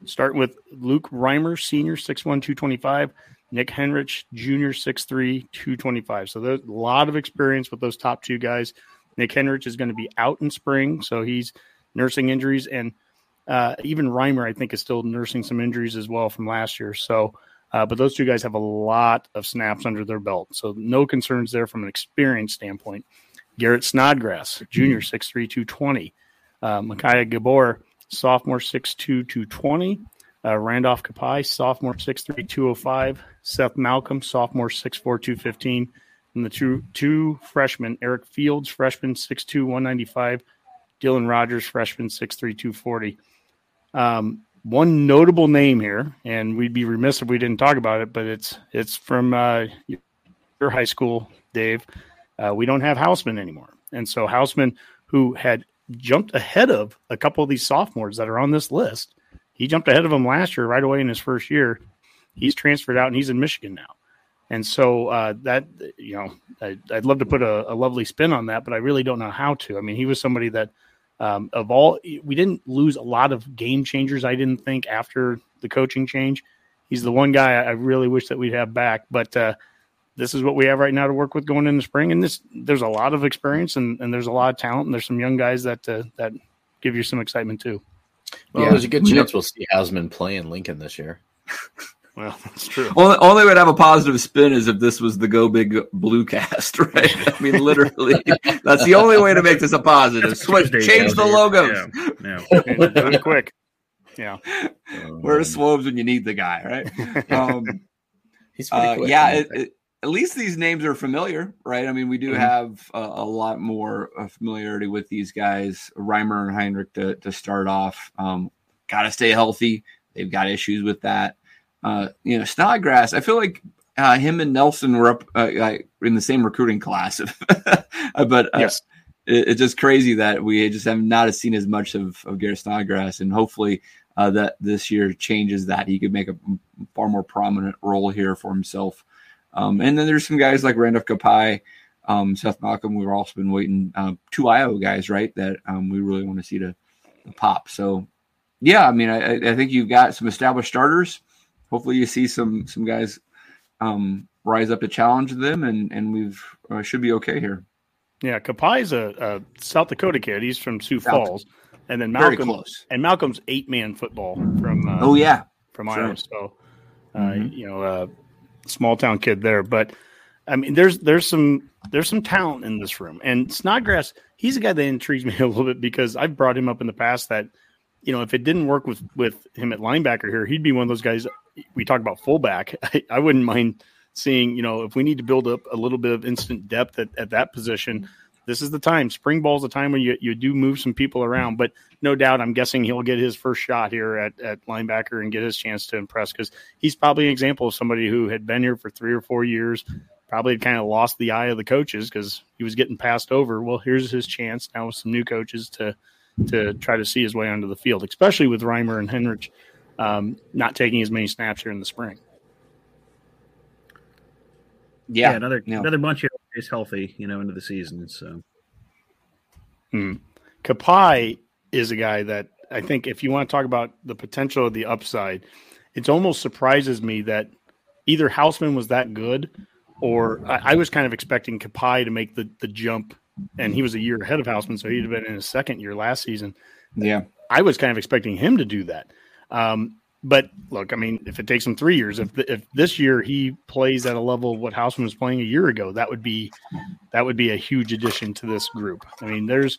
Starting with Luke Reimer, senior, 6'1, 225. Nick Henrich, junior, 6'3, 225. So there's a lot of experience with those top two guys. Nick Henrich is going to be out in spring, so he's nursing injuries. And uh, even Reimer, I think, is still nursing some injuries as well from last year. So, uh, but those two guys have a lot of snaps under their belt. So no concerns there from an experience standpoint. Garrett Snodgrass, junior, 6'3, 220. Uh, Mikai Gbayor, sophomore 6'2", 220. Uh, Randolph Kpai, sophomore 6'3", 205. Seth Malcom, sophomore 6'4", 215. And the two two freshmen, Eric Fields, freshman 6'2", 195. Dylan Rogers, freshman 6'3", 240. Um, one notable name here, and we'd be remiss if we didn't talk about it, but it's it's from uh, your high school, Dave. Uh, we don't have Hausman anymore, and so Hausman, who had jumped ahead of a couple of these sophomores that are on this list. He jumped ahead of them last year right away in his first year. He's transferred out and he's in Michigan now. And so uh, that you know, I, would love to put a, a, lovely spin on that, but I really don't know how to. I mean, he was somebody that um, of all we didn't lose a lot of game changers. I didn't think after the coaching change. He's the one guy I really wish that we'd have back, but uh, this is what we have right now to work with going into spring. And this, there's a lot of experience and, and there's a lot of talent, and there's some young guys that uh, that give you some excitement too. Well, yeah. there's a good chance we'll see Hausman play in Lincoln this year. Well, that's true. Only, only would have a positive spin is if this was the Go Big Blue cast, right? I mean, literally, that's the only way to make this a positive. Switch, change the yeah. logos. Yeah, yeah. And do it quick. Yeah. Where's Swobes when you need the guy, right? Um, He's pretty uh, quick, yeah, it, it, at least these names are familiar, right? I mean, we do Mhm. have a, a lot more uh, familiarity with these guys, Reimer and Henrich, to, to start off. Um, got to stay healthy. They've got issues with that. Uh, you know, Snodgrass, I feel like uh, him and Nelson were up uh, like in the same recruiting class. but uh, Yes. it, it's just crazy that we just have not seen as much of, of Garrett Snodgrass, and hopefully uh, that this year changes that. He could make a far more prominent role here for himself. Um, and then there's some guys like Randolph Kpai, um, Seth Malcom. We've also been waiting um, two Iowa guys, right? That um, we really want to see to, to pop. So, yeah, I mean, I, I think you've got some established starters. Hopefully, you see some some guys um, rise up to challenge them, and and we've uh, should be okay here. Yeah, Kpai's a, a South Dakota kid. He's from Sioux South- Falls, and then Malcom and Malcom's eight man football from uh, Oh yeah, from sure. Iowa. So, uh, Mhm. you know, uh, small town kid there. But I mean, there's there's some there's some talent in this room, and Snodgrass. He's a guy that intrigues me a little bit because I've brought him up in the past that you know if it didn't work with with him at linebacker here, he'd be one of those guys. We talk about fullback. I, I wouldn't mind seeing you know if we need to build up a little bit of instant depth at, at that position. This is the time. Spring ball's the time when you, you do move some people around, but no doubt, I'm guessing he'll get his first shot here at, at linebacker and get his chance to impress because he's probably an example of somebody who had been here for three or four years, probably had kind of lost the eye of the coaches because he was getting passed over. Well, here's his chance now with some new coaches to to try to see his way onto the field, especially with Reimer and Henrich um, not taking as many snaps here in the spring. yeah, another yeah. another bunch of is healthy, you know, into the season. So Hmm. Kpai is a guy that I think if you want to talk about the potential of the upside, it almost surprises me that either Hausman was that good or I, I was kind of expecting Kpai to make the, the jump and he was a year ahead of Hausman, so he'd have been in his second year last season. yeah. I was kind of expecting him to do that. Um, but look, I mean, if it takes him three years, if if this year he plays at a level of what Hausman was playing a year ago, that would be that would be a huge addition to this group. I mean, there's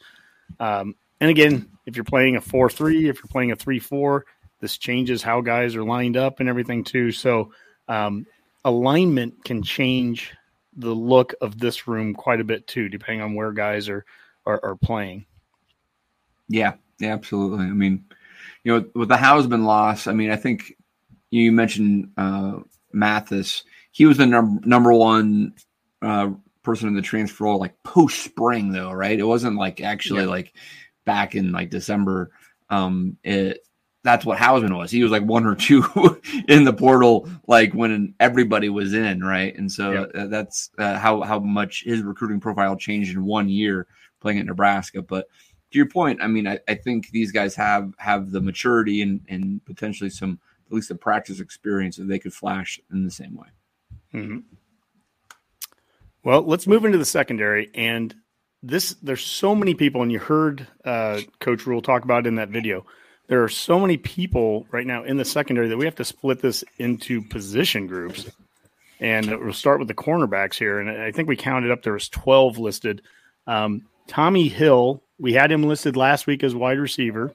um, and again, if you're playing a four three, if you're playing a three four, this changes how guys are lined up and everything too. So um, alignment can change the look of this room quite a bit too, depending on where guys are are, are playing. Yeah, yeah, absolutely. I mean, you know, with the Hausman loss, I mean, I think you mentioned uh, Mathis. He was the num- number one uh, person in the transfer role, like post spring, though, right? It wasn't like actually Yeah. like back in like December. Um, it that's what Hausman was. He was like one or two in the portal, like when everybody was in, right? And so Yep. uh, that's uh, how how much his recruiting profile changed in one year playing at Nebraska. But to your point, I mean, I, I think these guys have have the maturity and and potentially some at least the practice experience that they could flash in the same way. hmm Well, let's move into the secondary. And this, there's so many people, and you heard uh, Coach Rhule talk about it in that video. There are so many people right now in the secondary that we have to split this into position groups. And we'll start with the cornerbacks here. And I think we counted up there was 12 listed. Um, Tommi Hill, we had him listed last week as wide receiver.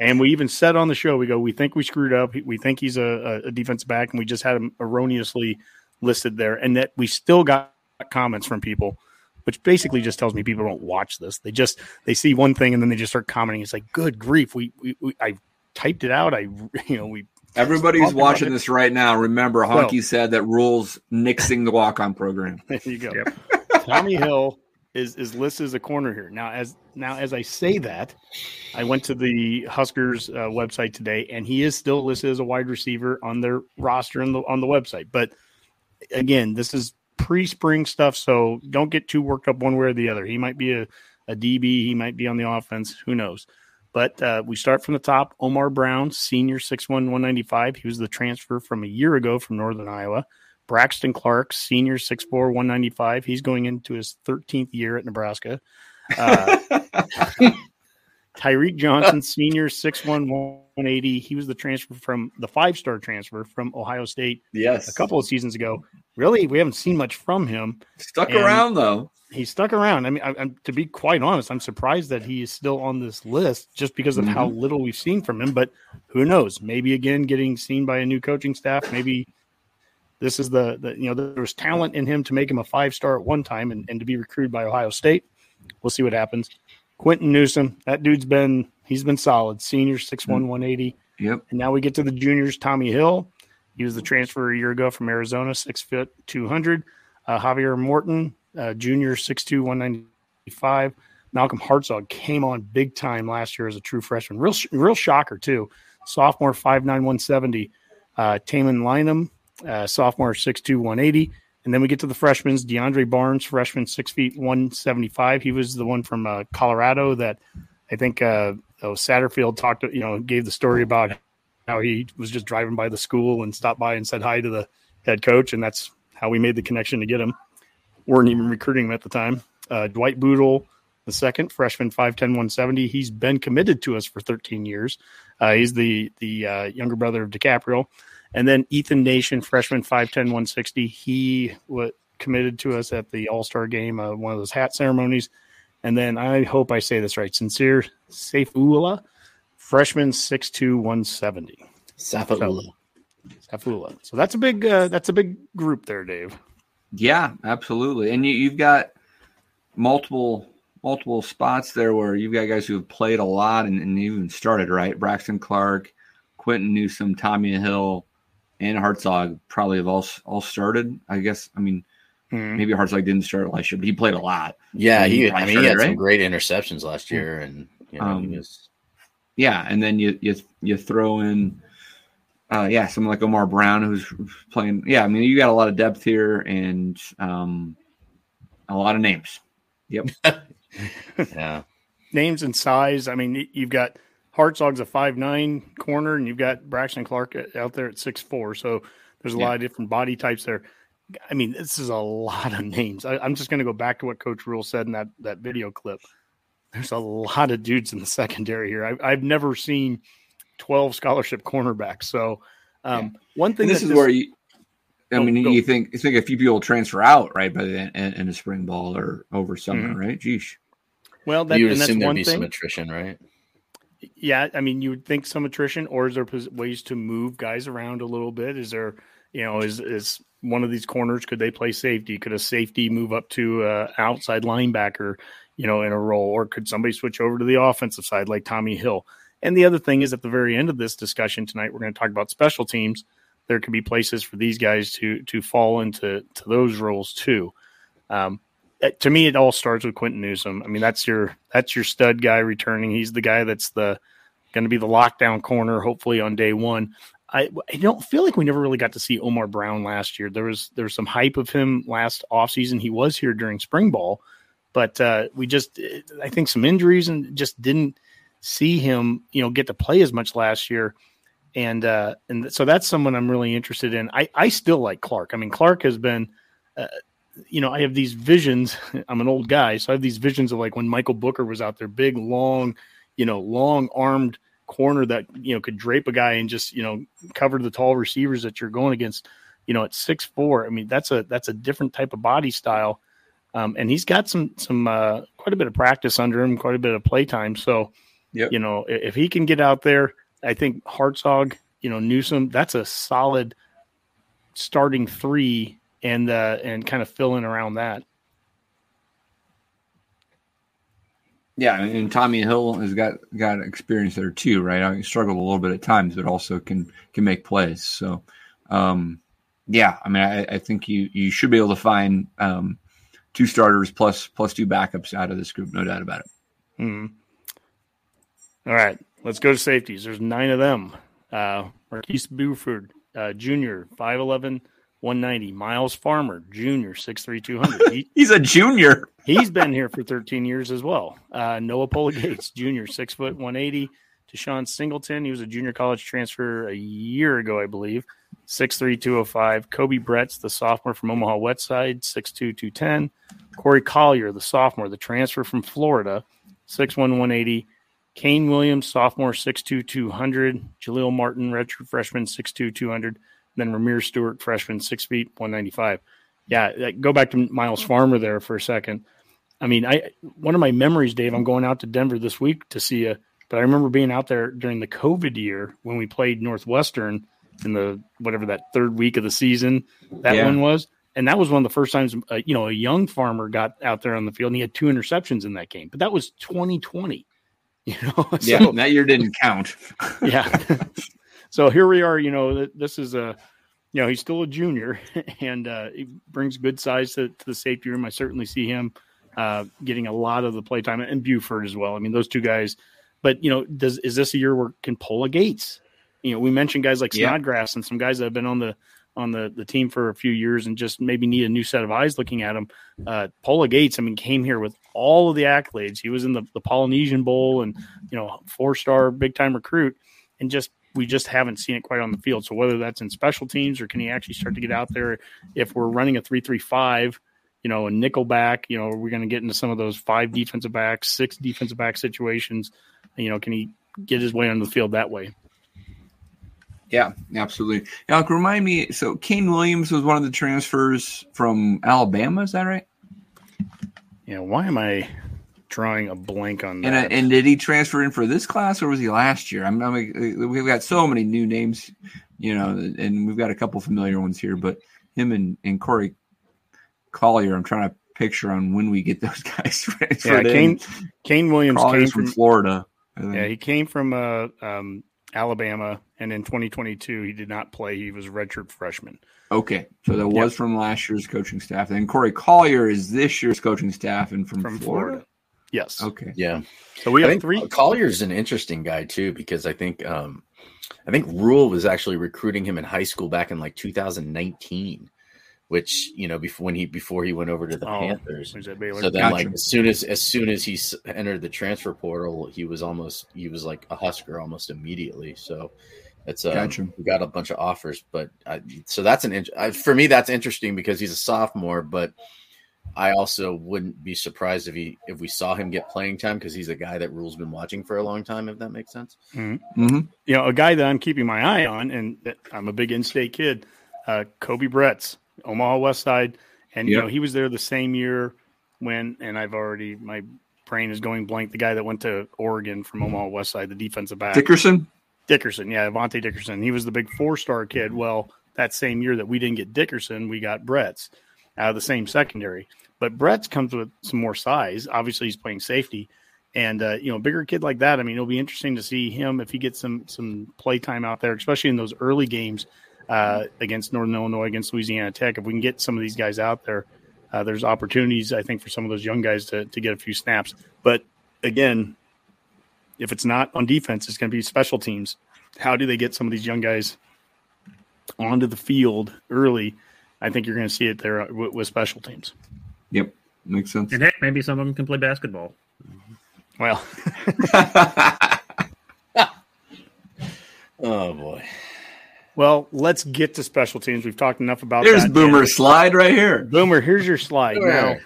And we even said on the show, we go, we think we screwed up. We think he's a, a defensive back, and we just had him erroneously listed there. And that we still got comments from people, which basically just tells me people don't watch this. They just they see one thing and then they just start commenting. It's like, good grief, we, we, we I typed it out. I you know we Everybody's watching this right now. Remember, Well- Honky said that Rhule's nixing the walk on program. There you go. Tommi Hill is is listed as a corner here. Now as now as I say that, I went to the Huskers uh, website today, and he is still listed as a wide receiver on their roster on the on the website. But again, this is pre-spring stuff, so don't get too worked up one way or the other. He might be a, a DB, he might be on the offense, who knows. But uh, we start from the top. Omar Brown, senior, 6'1", 195. He was the transfer from a year ago from Northern Iowa. Braxton Clark, senior, 6'4", 195. He's going into his 13th year at Nebraska. Uh, Tyreke Johnson, senior, 6'1", 180. He was the transfer from the five star transfer from Ohio State. Yes, a couple of seasons ago. Really, we haven't seen much from him. Stuck and around though. He stuck around. I mean, I, am to be quite honest, I'm surprised that he is still on this list just because of mm-hmm. how little we've seen from him. But who knows? Maybe again, getting seen by a new coaching staff. Maybe this is the, the you know there was talent in him to make him a five star at one time and, and to be recruited by Ohio State. We'll see what happens. Quinton Newsome, that dude's been he's been solid. Senior, 6'1", mm-hmm. 180. Yep. And now we get to the juniors. Tommi Hill, he was the transfer a year ago from Arizona, six foot two hundred. Uh, Javier Morton, uh, junior, 6'2", 195. Malcolm Hartzog came on big time last year as a true freshman. Real real shocker too. Sophomore, 5'9", 170. Uh, Tamon Lynum, uh, sophomore, 6'2", 180. And then we get to the freshmen. DeAndre Barnes, freshman, six feet one seventy five. He was the one from uh, Colorado that I think uh, oh, Satterfield talked. You know, gave the story about how he was just driving by the school and stopped by and said hi to the head coach, and that's how we made the connection to get him. weren't even recruiting him at the time. Uh, Dwight Bootle, the second freshman, 5'10", 170. He's been committed to us for 13 years. Uh, he's the the uh, younger brother of DiCaprio. And then Ethan Nation, freshman, 5'10, 160. He committed to us at the All Star game, uh, one of those hat ceremonies. And then I hope I say this right. Syncere Safeeullah, freshman, 6'2, 170. Safeeullah. Safeeullah. So that's a big uh, that's a big group there, Dave. Yeah, absolutely. And you, you've got multiple multiple spots there where you've got guys who have played a lot and, and even started right. Braxton Clark, Quinton Newsome, Tommi Hill, and Hartzog probably have all all started. I guess. I mean, mm-hmm. maybe Hartzog didn't start last year, but he played a lot. Yeah, he. I mean, he had right? some great interceptions last year, and you know, um, was... Yeah, and then you you you throw in. Uh, yeah, someone like Omar Brown who's playing. Yeah, I mean, you got a lot of depth here and um, a lot of names. Yep. yeah. Names and size. I mean, you've got Hartzog's a five nine corner, and you've got Braxton Clark out there at six four. So there's a yeah. lot of different body types there. I mean, this is a lot of names. I, am just going to go back to what Coach Rhule said in that that video clip. There's a lot of dudes in the secondary here. I, have never seen 12 scholarship cornerbacks. So um, yeah. one thing and this is this, where you. I oh, mean, go. you think you think a few people transfer out right by the end in the spring ball or over summer, mm-hmm. right? Geesh. Well, that, you would assume there'd be thing. some attrition, right? Yeah, I mean, you would think some attrition, or is there ways to move guys around a little bit? Is there, you know, is is one of these corners could they play safety? Could a safety move up to uh, outside linebacker, you know, in a role, or could somebody switch over to the offensive side like Tommi Hill? And the other thing is, at the very end of this discussion tonight, we're going to talk about special teams. There could be places for these guys to to fall into to those roles too. Um, to me, it all starts with Quinton Newsome. I mean, that's your that's your stud guy returning. He's the guy that's the going to be the lockdown corner, hopefully on day one. I, I don't feel like we never really got to see Omar Brown last year. There was there was some hype of him last offseason. He was here during spring ball, but uh, we just I think some injuries and just didn't see him you know get to play as much last year. And uh, and so that's someone I'm really interested in. I I still like Clark. I mean Clark has been. Uh, you know, I have these visions. I'm an old guy, so I have these visions of like when Michael Booker was out there, big, long, you know, long armed corner that you know could drape a guy and just you know cover the tall receivers that you're going against. You know, at six four, I mean that's a that's a different type of body style, um, and he's got some some uh, quite a bit of practice under him, quite a bit of play time. So, yep. you know, if he can get out there, I think Hartzog, you know, Newsome, that's a solid starting three and uh, and kind of fill in around that. Yeah, and Tommi Hill has got got experience there too, right? I mean, struggled a little bit at times, but also can can make plays. So, um, yeah, I mean, I, I, think you you should be able to find um, two starters plus plus two backups out of this group, no doubt about it. Mm-hmm. All right, let's go to safeties. There's nine of them. Uh, Marques Buford, uh, Jr., 5'11", 190. Myles Farmer, junior, 6'3, 200. He, he's a junior. he's been here for 13 years as well. Uh, Noa Pola Gates, junior, 6 foot 180. Deshaun Singleton, he was a junior college transfer a year ago, I believe. 6'3, 205. Koby Bretz, the sophomore from Omaha Westside, 6'2, 210. Corey Collier, the sophomore, the transfer from Florida, 6'1, 180. Kaine Williams, sophomore, 6'2", 200. Jaleel Martin, redshirt freshman, 6'2", 200. Then Ramir Stewart, freshman, 6 feet, 195. Yeah, go back to Myles Farmer there for a second. I mean, I one of my memories, Dave. I'm going out to Denver this week to see you, but I remember being out there during the COVID year when we played Northwestern in the whatever that third week of the season that Yeah. one was, and that was one of the first times uh, you know a young farmer got out there on the field and he had two interceptions in that game. But that was 2020. You know, Yeah, that year didn't count. yeah. so here we are. You know, this is a, you know, he's still a junior, and uh, he brings good size to, to the safety room. I certainly see him uh, getting a lot of the play time, and Buford as well. I mean, those two guys. But you know, does is this a year where can Pola Gates? You know, we mentioned guys like Yeah. Snodgrass and some guys that have been on the on the, the team for a few years and just maybe need a new set of eyes looking at him. Uh, Pola Gates, I mean, came here with all of the accolades. He was in the, the Polynesian Bowl and, you know, four star big time recruit. And just, we just haven't seen it quite on the field. So whether that's in special teams or can he actually start to get out there if we're running a three three five, you know, a nickel back, you know, are we going to get into some of those five defensive backs, six defensive back situations? You know, can he get his way onto the field that way? Yeah, absolutely. Now, remind me. So, Kaine Williams was one of the transfers from Alabama. Is that right? Yeah. Why am I drawing a blank on And uh, and did he transfer in for this class or was he last year? I'm, I'm uh, we've got so many new names, you know, and we've got a couple familiar ones here. But him and and Corey Collier, I'm trying to picture on when we get those guys yeah, transferred in. Kaine, Kaine Williams Collier's came from from Florida. Yeah, he came from uh, um, Alabama, and in 2022 he did not play. He was a redshirt freshman. Okay, so that was from last year's coaching staff. And Corey Collier is this year's coaching staff and from, From Florida. Florida. Yes. Okay. Yeah. So we I have think three. Collier's an interesting guy too because I think um, I think Rhule was actually recruiting him in high school back in like 2019, which you know before when he before he went over to the Oh, Panthers. was at Baylor. So then, Gotcha. like as soon as as soon as he s- entered the transfer portal, he was almost he was like a Husker almost immediately. So it's um, Gotcha. we got a bunch of offers, but I, so that's an int- I, for me that's interesting because he's a sophomore, but I also wouldn't be surprised if he if we saw him get playing time because he's a guy that Rhule's been watching for a long time. If that makes sense. Mm-hmm. you know, a guy that I'm keeping my eye on, and I'm a big in-state kid, uh, Koby Bretz, Omaha West Side, and you know he was there the same year when, and I've already my brain is going blank. The guy that went to Oregon from Omaha West Side, the defensive back, Dickerson. Dickerson, yeah, Avante Dickerson. He was the big four-star kid. Well, that same year that we didn't get Dickerson, we got Bretz out of the same secondary. But Bretz comes with some more size. Obviously, he's playing safety, and uh, you know, bigger kid like that. I mean, it'll be interesting to see him if he gets some some play time out there, especially in those early games uh, against Northern Illinois, against Louisiana Tech. If we can get some of these guys out there, uh, there's opportunities I think for some of those young guys to to get a few snaps. But again, if it's not on defense, it's going to be special teams. How do they get some of these young guys onto the field early? I think you're going to see it there uh, with, with special teams. Yep, makes sense. And heck, maybe some of them can play basketball. Well, Oh boy. well, let's get to special teams. We've talked enough about There's that. Boomer's slide right here. Boomer, here's your slide. Now,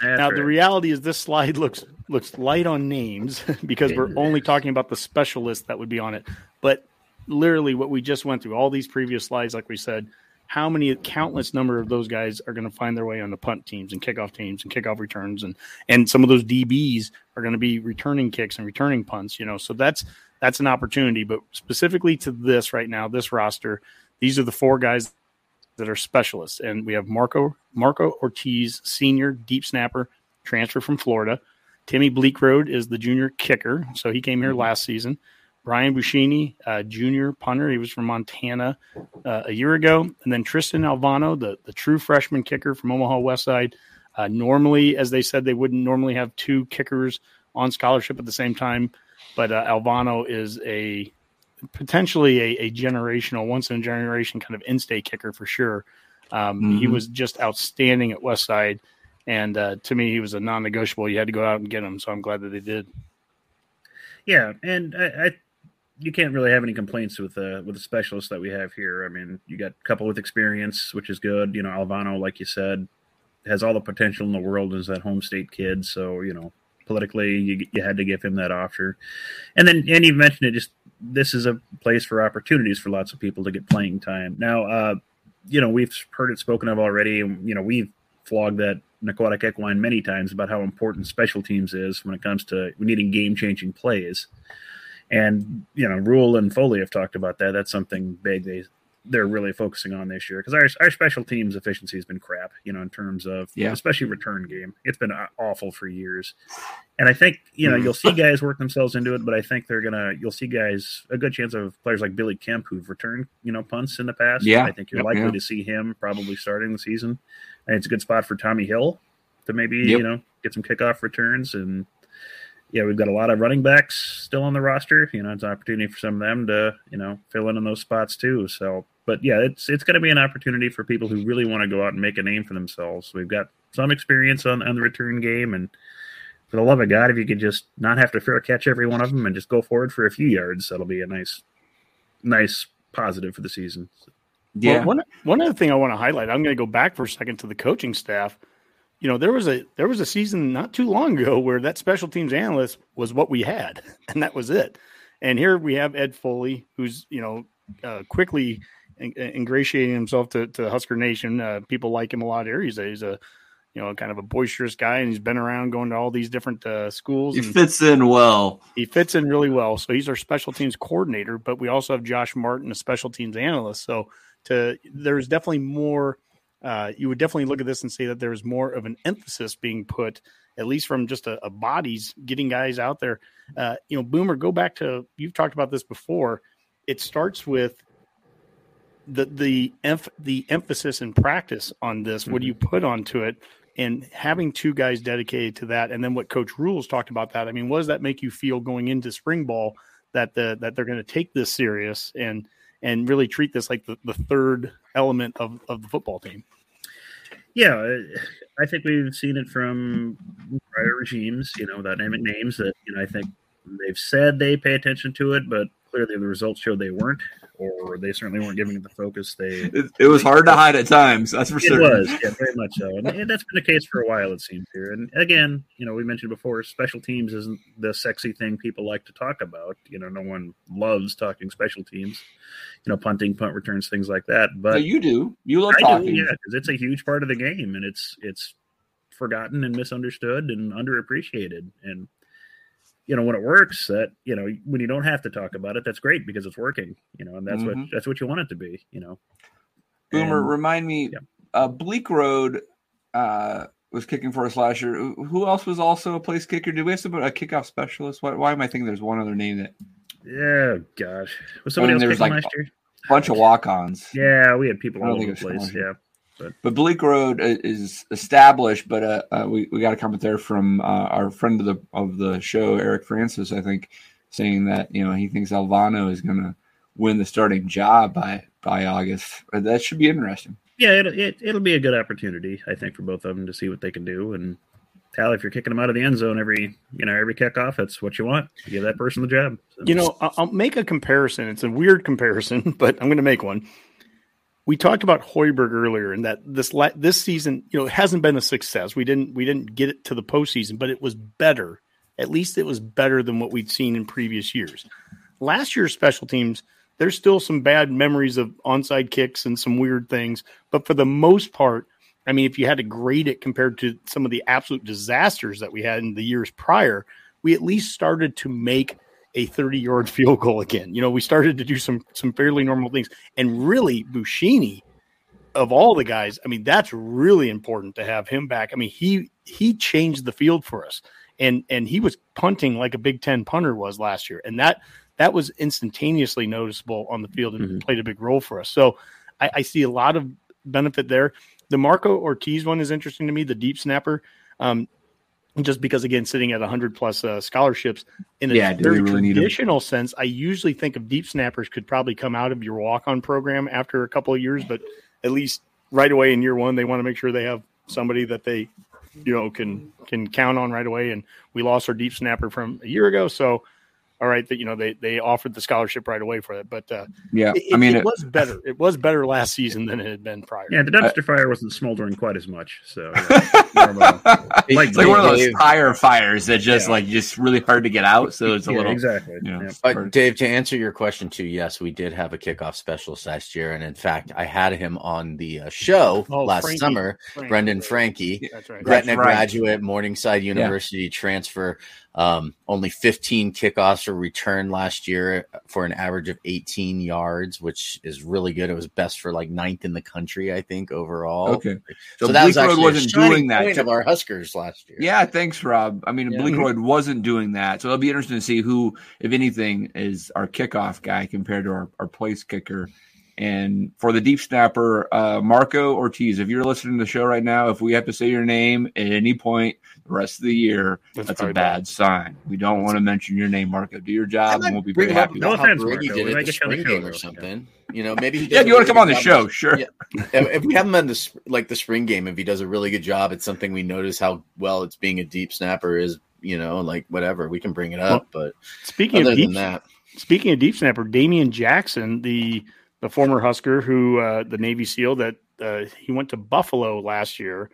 That's now right. the reality is this slide looks looks light on names because we're only talking about the specialists that would be on it. But literally, what we just went through, all these previous slides, like we said, how many countless number of those guys are going to find their way on the punt teams and kickoff teams and kickoff returns, and and some of those DBs are going to be returning kicks and returning punts. You know, so that's that's an opportunity. But specifically to this right now, this roster, these are the four guys that are specialists. And we have Marco Marco Ortiz, senior deep snapper, transfer from Florida. Timmy Bleekrode is the junior kicker, so he came here mm-hmm. last season. Brian Buschini, uh, junior punter, he was from Montana uh, a year ago, and then Tristan Alvano, the the true freshman kicker from Omaha West Side. Uh, normally, as they said, they wouldn't normally have two kickers on scholarship at the same time, but uh, Alvano is a potentially a, a generational, once in a generation kind of in-state kicker for sure. Um, He Mhm. was just outstanding at West Side, and uh, to me, he was a non-negotiable. You had to go out and get him, so I'm glad that they did. Yeah, and I, I you can't really have any complaints with uh with the specialists that we have here. I mean, you got a couple with experience, which is good. You know, Alvano, like you said, has all the potential in the world as that home state kid. So you know, politically, you you had to give him that offer, and then and you mentioned it. Just this is a place for opportunities for lots of people to get playing time. Now, uh, you know, we've heard it spoken of already, you know, we've flogged that Aquatic Equine many times about how important special teams is when it comes to needing game changing plays. And you know, Rhule and Foley have talked about that. That's something big they they're really focusing on this year because our our special teams efficiency has been crap. You know, in terms of Yeah. especially return game, it's been uh, awful for years. And I think you know Mhm. you'll see guys work themselves into it, but I think they're gonna you'll see guys a good chance of players like Billy Kemp who've returned you know punts in the past. Yeah. I think you're Yep. likely Yeah. to see him probably starting the season. And it's a good spot for Tommi Hill to maybe Yep. you know get some kickoff returns and yeah, we've got a lot of running backs still on the roster. You know, it's an opportunity for some of them to, you know, fill in in those spots too. So, but yeah, it's it's going to be an opportunity for people who really want to go out and make a name for themselves. We've got some experience on on the return game, and for the love of God, if you could just not have to fair catch every one of them and just go forward for a few yards, that'll be a nice, nice positive for the season. Well, one one other thing I want to highlight. I'm going to go back for a second to the coaching staff. You know, there was a there was a season not too long ago where that special teams analyst was what we had, and that was it. And here we have Ed Foley, who's you know uh, quickly in- ingratiating himself to, to Husker Nation. Uh, people like him a lot here. He's a, he's a you know kind of a boisterous guy, and he's been around going to all these different uh, schools. He fits in well. he fits in really well. So he's our special teams coordinator, but we also have Josh Martin, a special teams analyst. So to there's definitely more. Uh, you would definitely look at this and say that there's more of an emphasis being put, at least from just a, a bodies getting guys out there. Uh, you know, Boomer, go back to you've talked about this before. It starts with the the emph- the emphasis and practice on this. What do you put onto it? And having two guys dedicated to that, and then what Coach Rhule's talked about that. I mean, what does that make you feel going into spring ball that the that they're going to take this serious and and really treat this like the, the third element of, of the football team? Yeah, I think we've seen it from prior regimes, you know, without naming names. That you know, I think they've said they pay attention to it, but clearly the results show they weren't, or they certainly weren't giving it the focus they. It, it was hard to hide at times. That's for sure. It certain. was, yeah, very much so, and, and that's been the case for a while. It seems here, and again, you know, we mentioned before, special teams isn't the sexy thing people like to talk about. You know, no one loves talking special teams. You know, punting, punt returns, things like that. But No, you do. You love I talking. do, yeah, because it's a huge part of the game, and it's it's forgotten and misunderstood and underappreciated. And you know, when it works, that you know, when you don't have to talk about it, that's great because it's working. You know, and that's what Mhm. that's what you want it to be. You know, Boomer, And- remind me. Uh, Bleekrode uh, was kicking for us last year. Who else was also a place kicker? Did we have somebody, a kickoff specialist? Why, why am I thinking there's one other name that yeah, gosh, was I somebody mean, else kicking like last year? a bunch of walk-ons? Yeah, we had people all over the place. Yeah, Scholarship. But Bleekrode is established, but uh, uh, we, we got a comment there from uh, our friend of the of the show, Eric Francis, I think, saying that you know he thinks Alvano is going to win the starting job by by August. Uh, That should be interesting. yeah, it, it it'll be a good opportunity, I think, for both of them to see what they can do. And Tal, if you're kicking them out of the end zone every you know every kickoff, that's what you want. You give that person the job. So- You know, I'll, I'll make a comparison. It's a weird comparison, but I'm going to make one. We talked about Hoiberg earlier, and that this this season, you know, it hasn't been a success. We didn't we didn't get it to the postseason, but it was better. At least it was better than what we'd seen in previous years. Last year's special teams, there's still some bad memories of onside kicks and some weird things, but for the most part, I mean, if you had to grade it compared to some of the absolute disasters that we had in the years prior, we at least started to make a 30 yard field goal again. You know, we started to do some some fairly normal things. And really, Buschini, of all the guys, I mean, that's really important to have him back. I mean, he he changed the field for us. And and he was punting like a Big Ten punter was last year. And that that was instantaneously noticeable on the field and played a big role for us. So I, I see a lot of benefit there. The Marco Ortiz one is interesting to me, the deep snapper. Um, just because again, sitting at 100 plus uh, scholarships in a Yeah, very really traditional sense, I usually think of deep snappers could probably come out of your walk on program after a couple of years, but at least right away in year one, they want to make sure they have somebody that they, you know, can can count on right away. And we lost our deep snapper from a year ago, so all right, that you know they they offered the scholarship right away for it. But uh, Yeah, it, I mean, it, it- was better. It was better last season than it had been prior. Yeah, the dumpster fire wasn't smoldering quite as much. So yeah, more of a like it's like one of those Dave- tire fires that just Yeah. like just really hard to get out. So it's a Yeah, little exactly. You know, Yeah. But. Dave, to answer your question too, yes, we did have a kickoff specialist last year, and in fact, I had him on the uh, show Oh, last Franke. summer. Franke. Brendan Franke, That's right. Gretna That's right. graduate, Morningside University transfer. Um, only 15 kickoffs were returned last year for an average of 18 yards, which is really good. It was best for like ninth in the country, I think, overall. Okay. So, So, that was actually wasn't doing that. of our Huskers last year. Yeah, thanks, Rob. I mean, Yeah. Bleekrode wasn't doing that, so it'll be interesting to see who, if anything, is our kickoff guy compared to our, our place kicker. And for the deep snapper, uh, Marco Ortiz, if you're listening to the show right now, if we have to say your name at any point the rest of the year, That's that's, a bad bad. sign. We don't want to mention your name, Marco. Do your job, and we'll be very Bring him up happy. No with about it. how offense, Brady Marco. did We it might the get you on the spring show, game or though. something. You know, maybe he Yeah, if you want to come on the show, job. sure. Yeah. if, if we have him on the like the spring game, if he does a really good job, it's something we notice how well it's being a deep snapper is. You know, like whatever we can bring it up, but Speaking other of deep, than that, speaking of deep snapper, Damian Jackson, the the former Husker who uh, the Navy SEAL that uh, he went to Buffalo last year,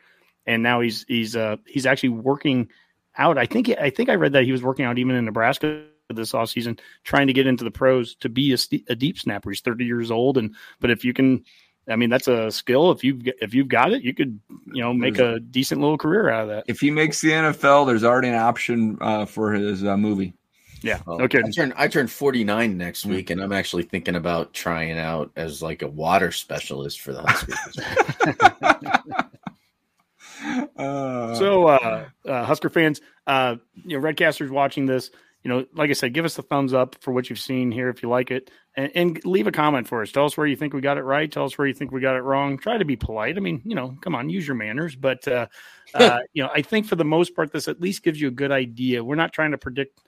and now he's he's uh, he's actually working out. I think I think I read that he was working out even in Nebraska this offseason, trying to get into the pros to be a, st- a deep snapper. He's 30 years old, and but if you can. I mean that's a skill. If you if you've got it, you could you know make a decent little career out of that. If he makes the NFL, there's already an option uh, for his uh, movie. Yeah. well, Okay. I turn I turn forty nine next week, and I'm actually thinking about trying out as like a water specialist for the Huskers. Uh, So, uh, uh, Husker fans, uh, you know, Redcasters watching this, you know, like I said, give us a thumbs up for what you've seen here if you like it, and, and leave a comment for us. Tell us where you think we got it right. Tell us where you think we got it wrong. Try to be polite. I mean, you know, come on, use your manners. But uh, uh, you know, I think for the most part, this at least gives you a good idea. We're not trying to predict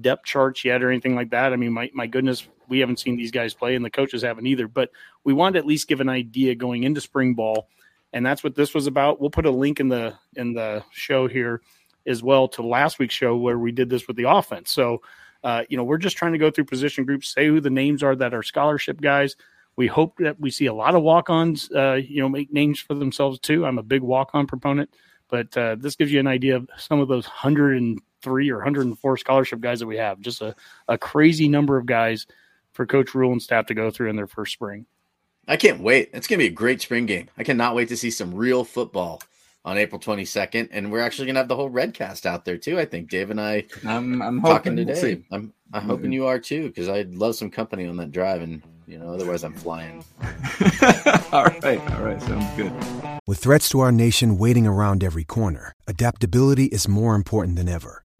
depth charts yet or anything like that. I mean, my, my goodness, we haven't seen these guys play, and the coaches haven't either. But we wanted to at least give an idea going into spring ball and that's what this was about. We'll put a link in the in the show here as well to last week's show where we did this with the offense. So, uh, you know, we're just trying to go through position groups, say who the names are that are scholarship guys. We hope that we see a lot of walk-ons, uh, you know, make names for themselves too. I'm a big walk-on proponent, but uh, this gives you an idea of some of those 103 or 104 scholarship guys that we have. Just a, a crazy number of guys for Coach Rhule and staff to go through in their first spring. I can't wait. It's gonna be a great spring game. I cannot wait to see some real football on April twenty second, and we're actually gonna have the whole Redcast out there too. I think Dave and I I'm, I'm talking hoping. We'll today. see. I'm I'm hoping you are too because I'd love some company on that drive, and you know, otherwise I'm flying. all right, all right, sounds good. With threats to our nation waiting around every corner, adaptability is more important than ever.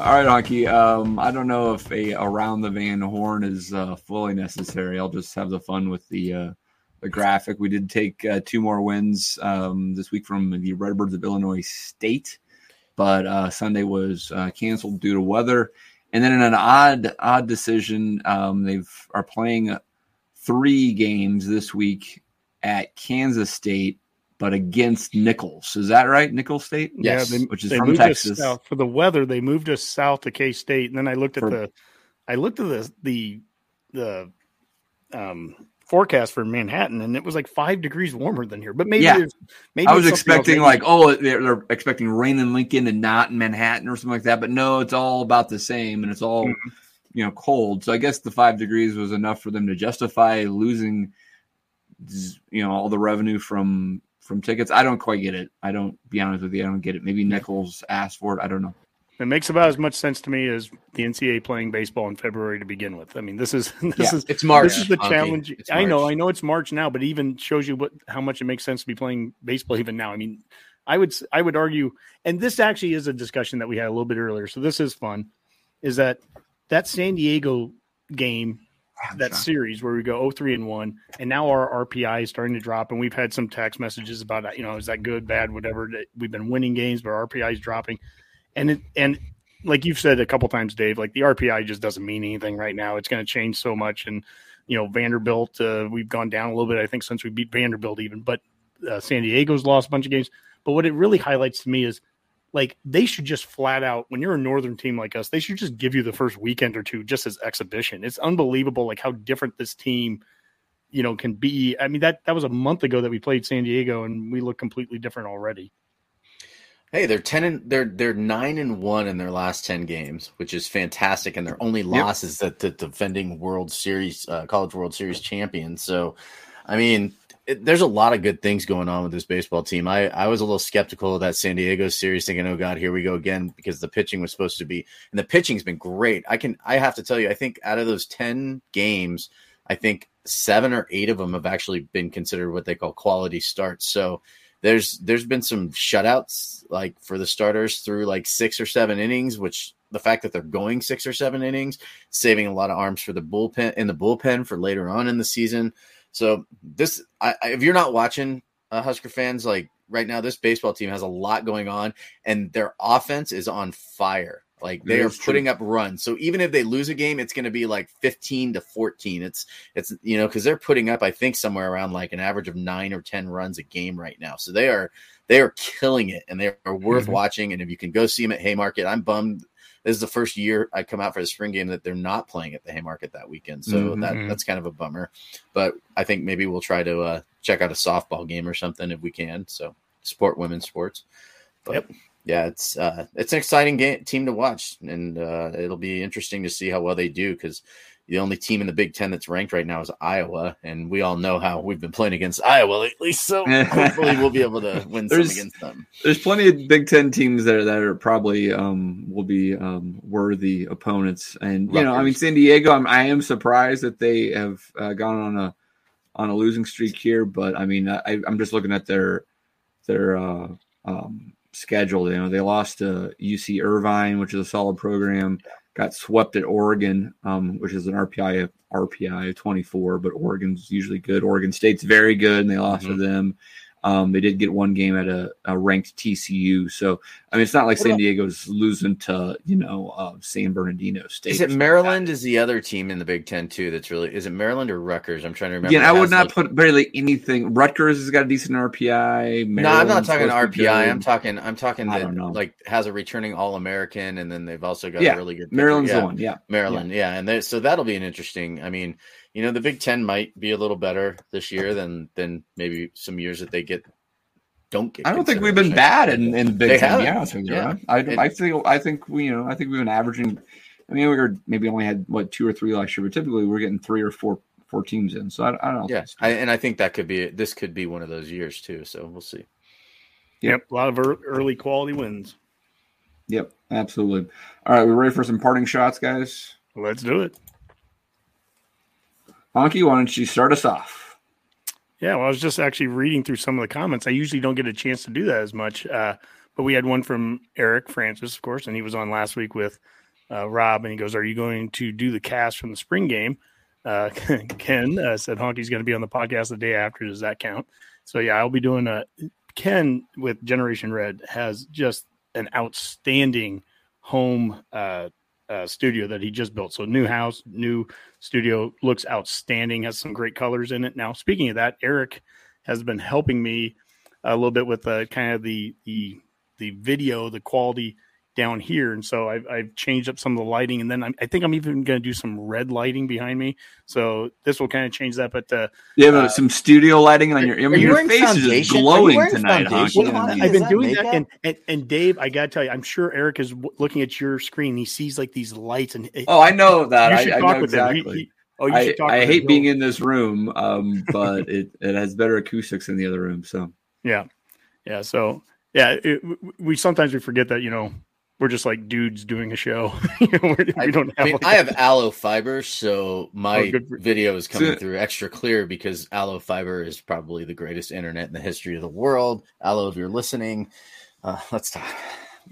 All right, Honky. Um, I don't know if a around the Van Horn is uh, fully necessary. I'll just have the fun with the uh, the graphic. We did take uh, two more wins um, this week from the Redbirds of Illinois State, but uh, Sunday was uh, canceled due to weather. And then in an odd odd decision, um, they've are playing three games this week at Kansas State, but against Nicholls. Is that right? Nicholls State? Yes. Yeah, they, which is they from moved us Texas. south. for the weather. They moved us south to K State, and then I looked at For- the, I looked at the the the um, forecast for Manhattan, and it was like five degrees warmer than here. But maybe Yeah. maybe I was it's something else. expecting like, oh, they're, they're expecting rain in Lincoln and not in Manhattan or something like that. But no, it's all about the same, and it's all Mm-hmm. you know cold. So I guess the five degrees was enough for them to justify losing, you know, all the revenue from from tickets. I don't quite get it. I don't be honest with you. I don't get it. Maybe Nicholls asked for it. I don't know. it makes about as much sense to me as the NCAA playing baseball in February to begin with. I mean, this is this Yeah, is It's March. This is the Honky. challenge. I know, I know it's March now, but even shows you what how much it makes sense to be playing baseball even now. I mean, I would I would argue, and this actually is a discussion that we had a little bit earlier. So this is fun. Is that that San Diego game that series where we go 3 and 1 and now our RPI is starting to drop and we've had some text messages about that you know is that good bad whatever we've been winning games but our RPI is dropping. And it and like you've said a couple times Dave like the RPI just doesn't mean anything right now. It's going to change so much and you know Vanderbilt uh, we've gone down a little bit I think since we beat Vanderbilt even but uh, San Diego's lost a bunch of games. But what it really highlights to me is like they should just flat out when you're a northern team like us they should just give you the first weekend or two just as exhibition. It's unbelievable like how different this team you know can be. I mean that that was a month ago that we played san diego and we look completely different already. Hey, they're ten and they're they're nine and one in their last ten games, which is fantastic, and their only loss is that the defending World Series, uh, College World Series champion. So, I mean, there's a lot of good things going on with this baseball team. I, I was a little skeptical of that San Diego series, thinking, "Oh God, here we go again," because the pitching was supposed to be, and the pitching's been great. I can, I have to tell you, I think out of those ten games, I think seven or eight of them have actually been considered what they call quality starts. So there's there's been some shutouts like for the starters through like six or seven innings, which the fact that they're going six or seven innings, saving a lot of arms for the bullpen in the bullpen for later on in the season. So this, I, if you're not watching uh, Husker fans, like right now, this baseball team has a lot going on, and their offense is on fire. Like they It are putting true. up runs. So even if they lose a game, it's going to be like 15 to 14. It's it's you know because they're putting up I think somewhere around like an average of nine or 10 runs a game right now. So they are they are killing it and they are worth Mhm. watching. And if you can go see them at Haymarket, I'm bummed. This is the first year I come out for the spring game that they're not playing at the Haymarket that weekend. So Mhm. that Mhm. that's kind of a bummer. But I think maybe we'll try to uh, check out a softball game or something if we can. So support women's sports. But yeah, it's uh, it's an exciting game team to watch, and uh, it'll be interesting to see how well they do because the only team in the Big Ten that's ranked right now is Iowa, and we all know how we've been playing against Iowa lately. So hopefully we'll be able to win some against them. There's plenty of Big Ten teams there that are probably um, will be um, worthy opponents, and you know, I mean, San Diego. I'm, I am surprised that they have uh, gone on a on a losing streak here, but I mean, I, I'm just looking at their their uh, um, schedule. You know, they lost to UC Irvine, which is a solid program. Got swept at Oregon, um, which is an RPI of RPI of 24, but Oregon's usually good. Oregon State's very good, and they lost to them. Um, they did get one game at a, a ranked TCU, so I mean, it's not like San Diego's losing to you know uh, San Bernardino State. Is it. Maryland? Is the other team in the Big Ten too? That's really is it Maryland or Rutgers? I'm trying to remember. Yeah, I would not like- put barely anything. Rutgers has got a decent RPI. no, I'm not talking supposed to be RPI. I'm talking. I'm talking that like has a returning All American, and then they've also got Yeah, a really good. Maryland's the Yeah. one, yeah. Maryland. Yeah, and they, so that'll be an interesting. I mean, you know, the Big Ten might be a little better this year than than maybe some years that they get don't get. I don't think we've been bad in, in the Big They Ten. haven't. Yeah, honest with you, Yeah. I, It- I think I think we you know I think we've been averaging. I mean, we were maybe only had what two or three last year, but typically we're getting three or four four teams in. So I, I don't know. Yeah, I, and I think that could be this could be one of those years too. So we'll see. Yep, a lot of early quality wins. Yep, absolutely. All right, we're ready for some parting shots, guys. Let's do it. Honky, why don't you start us off? Yeah, well, I was just actually reading through some of the comments. I usually don't get a chance to do that as much, uh, but we had one from Eric Francis, of course, and he was on last week with uh, Rob, and he goes, "Are you going to do the cast from the spring game?" Uh, Ken uh, said Honky's going to be on the podcast the day after. Does that count? So yeah, I'll be doing a. Ken with Generation Red has just an outstanding home uh, uh, studio that he just built. So new house, new studio looks outstanding. Has some great colors in it. Now, speaking of that, Eric has been helping me a little bit with uh, kind of the the the video, the quality down here, and so I've, I've changed up some of the lighting, and then I'm, I think I'm even going to do some red lighting behind me. So this will kind of change that. But uh, You have uh, some studio lighting on your. I mean, your face is just foundation? Are you glowing tonight, foundation? Honky. I mean, I've been doing that, and, and and Dave, I gotta tell you, I'm sure Eric is w- looking at your screen. He sees like these lights, and Oh, I know that. You I, should I talk know with him. He- he- oh, you I, should talk I hate him. being in this room, um, but it, it has better acoustics in the other room. So Yeah, yeah. So yeah, it, w- we sometimes we forget that you know we're just like dudes doing a show. You know, we're- we don't I have. mean, like- I have ALLO Fiber, so my Oh, for- video is coming through extra clear because ALLO Fiber is probably the greatest internet in the history of the world. ALLO, if you're listening, uh, let's talk.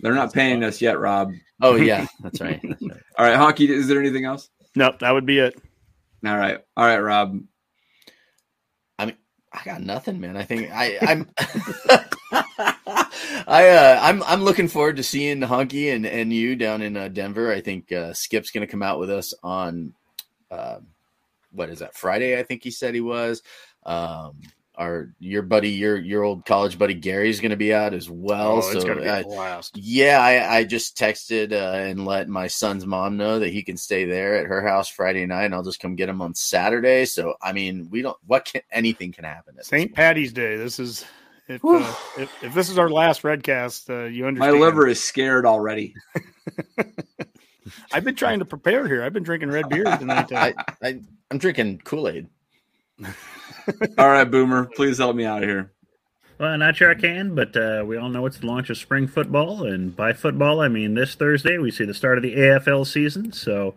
they're not paying us yet, Rob. Oh yeah, that's right. That's right. All right, Honky. Is there anything else? No, that would be it. All right, all right, Rob. I mean, I got nothing, man. I think I, I'm, I, uh, I'm, I'm looking forward to seeing Honky and and you down in uh, Denver. I think uh, Skip's going to come out with us on, uh, what is that Friday? I think he said he was. Um, our your buddy, your your old college buddy Gary's going to be out as well. Oh, it's so gonna be a blast. yeah, I, I just texted uh, and let my son's mom know that he can stay there at her house Friday night, and I'll just come get him on Saturday. So I mean, we don't. What can anything can happen? St. Patty's Day. This is if, uh, if if this is our last Redcast, uh, you understand. My liver is scared already. I've been trying to prepare here. I've been drinking red beer tonight. I, I I'm drinking Kool Aid. All right, Boomer, please help me out of here. Well, not sure I can, but uh, we all know it's the launch of spring football, and by football I mean this Thursday we see the start of the AFL season. So,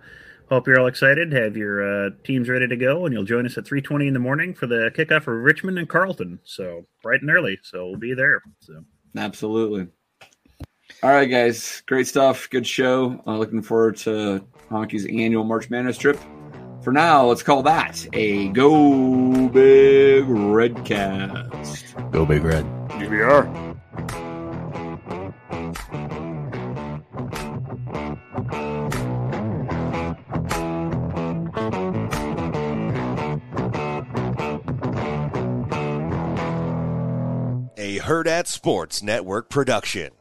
hope you're all excited, have your uh, teams ready to go, and you'll join us at 3:20 in the morning for the kickoff for Richmond and Carlton. So bright and early, so we'll be there. So Absolutely. All right, guys, great stuff. Good show. Uh, looking forward to Honky's annual March Madness trip. For now, let's call that a Go Big Redcast. Go Big Red. GBR. Hurrdat Sports Network production.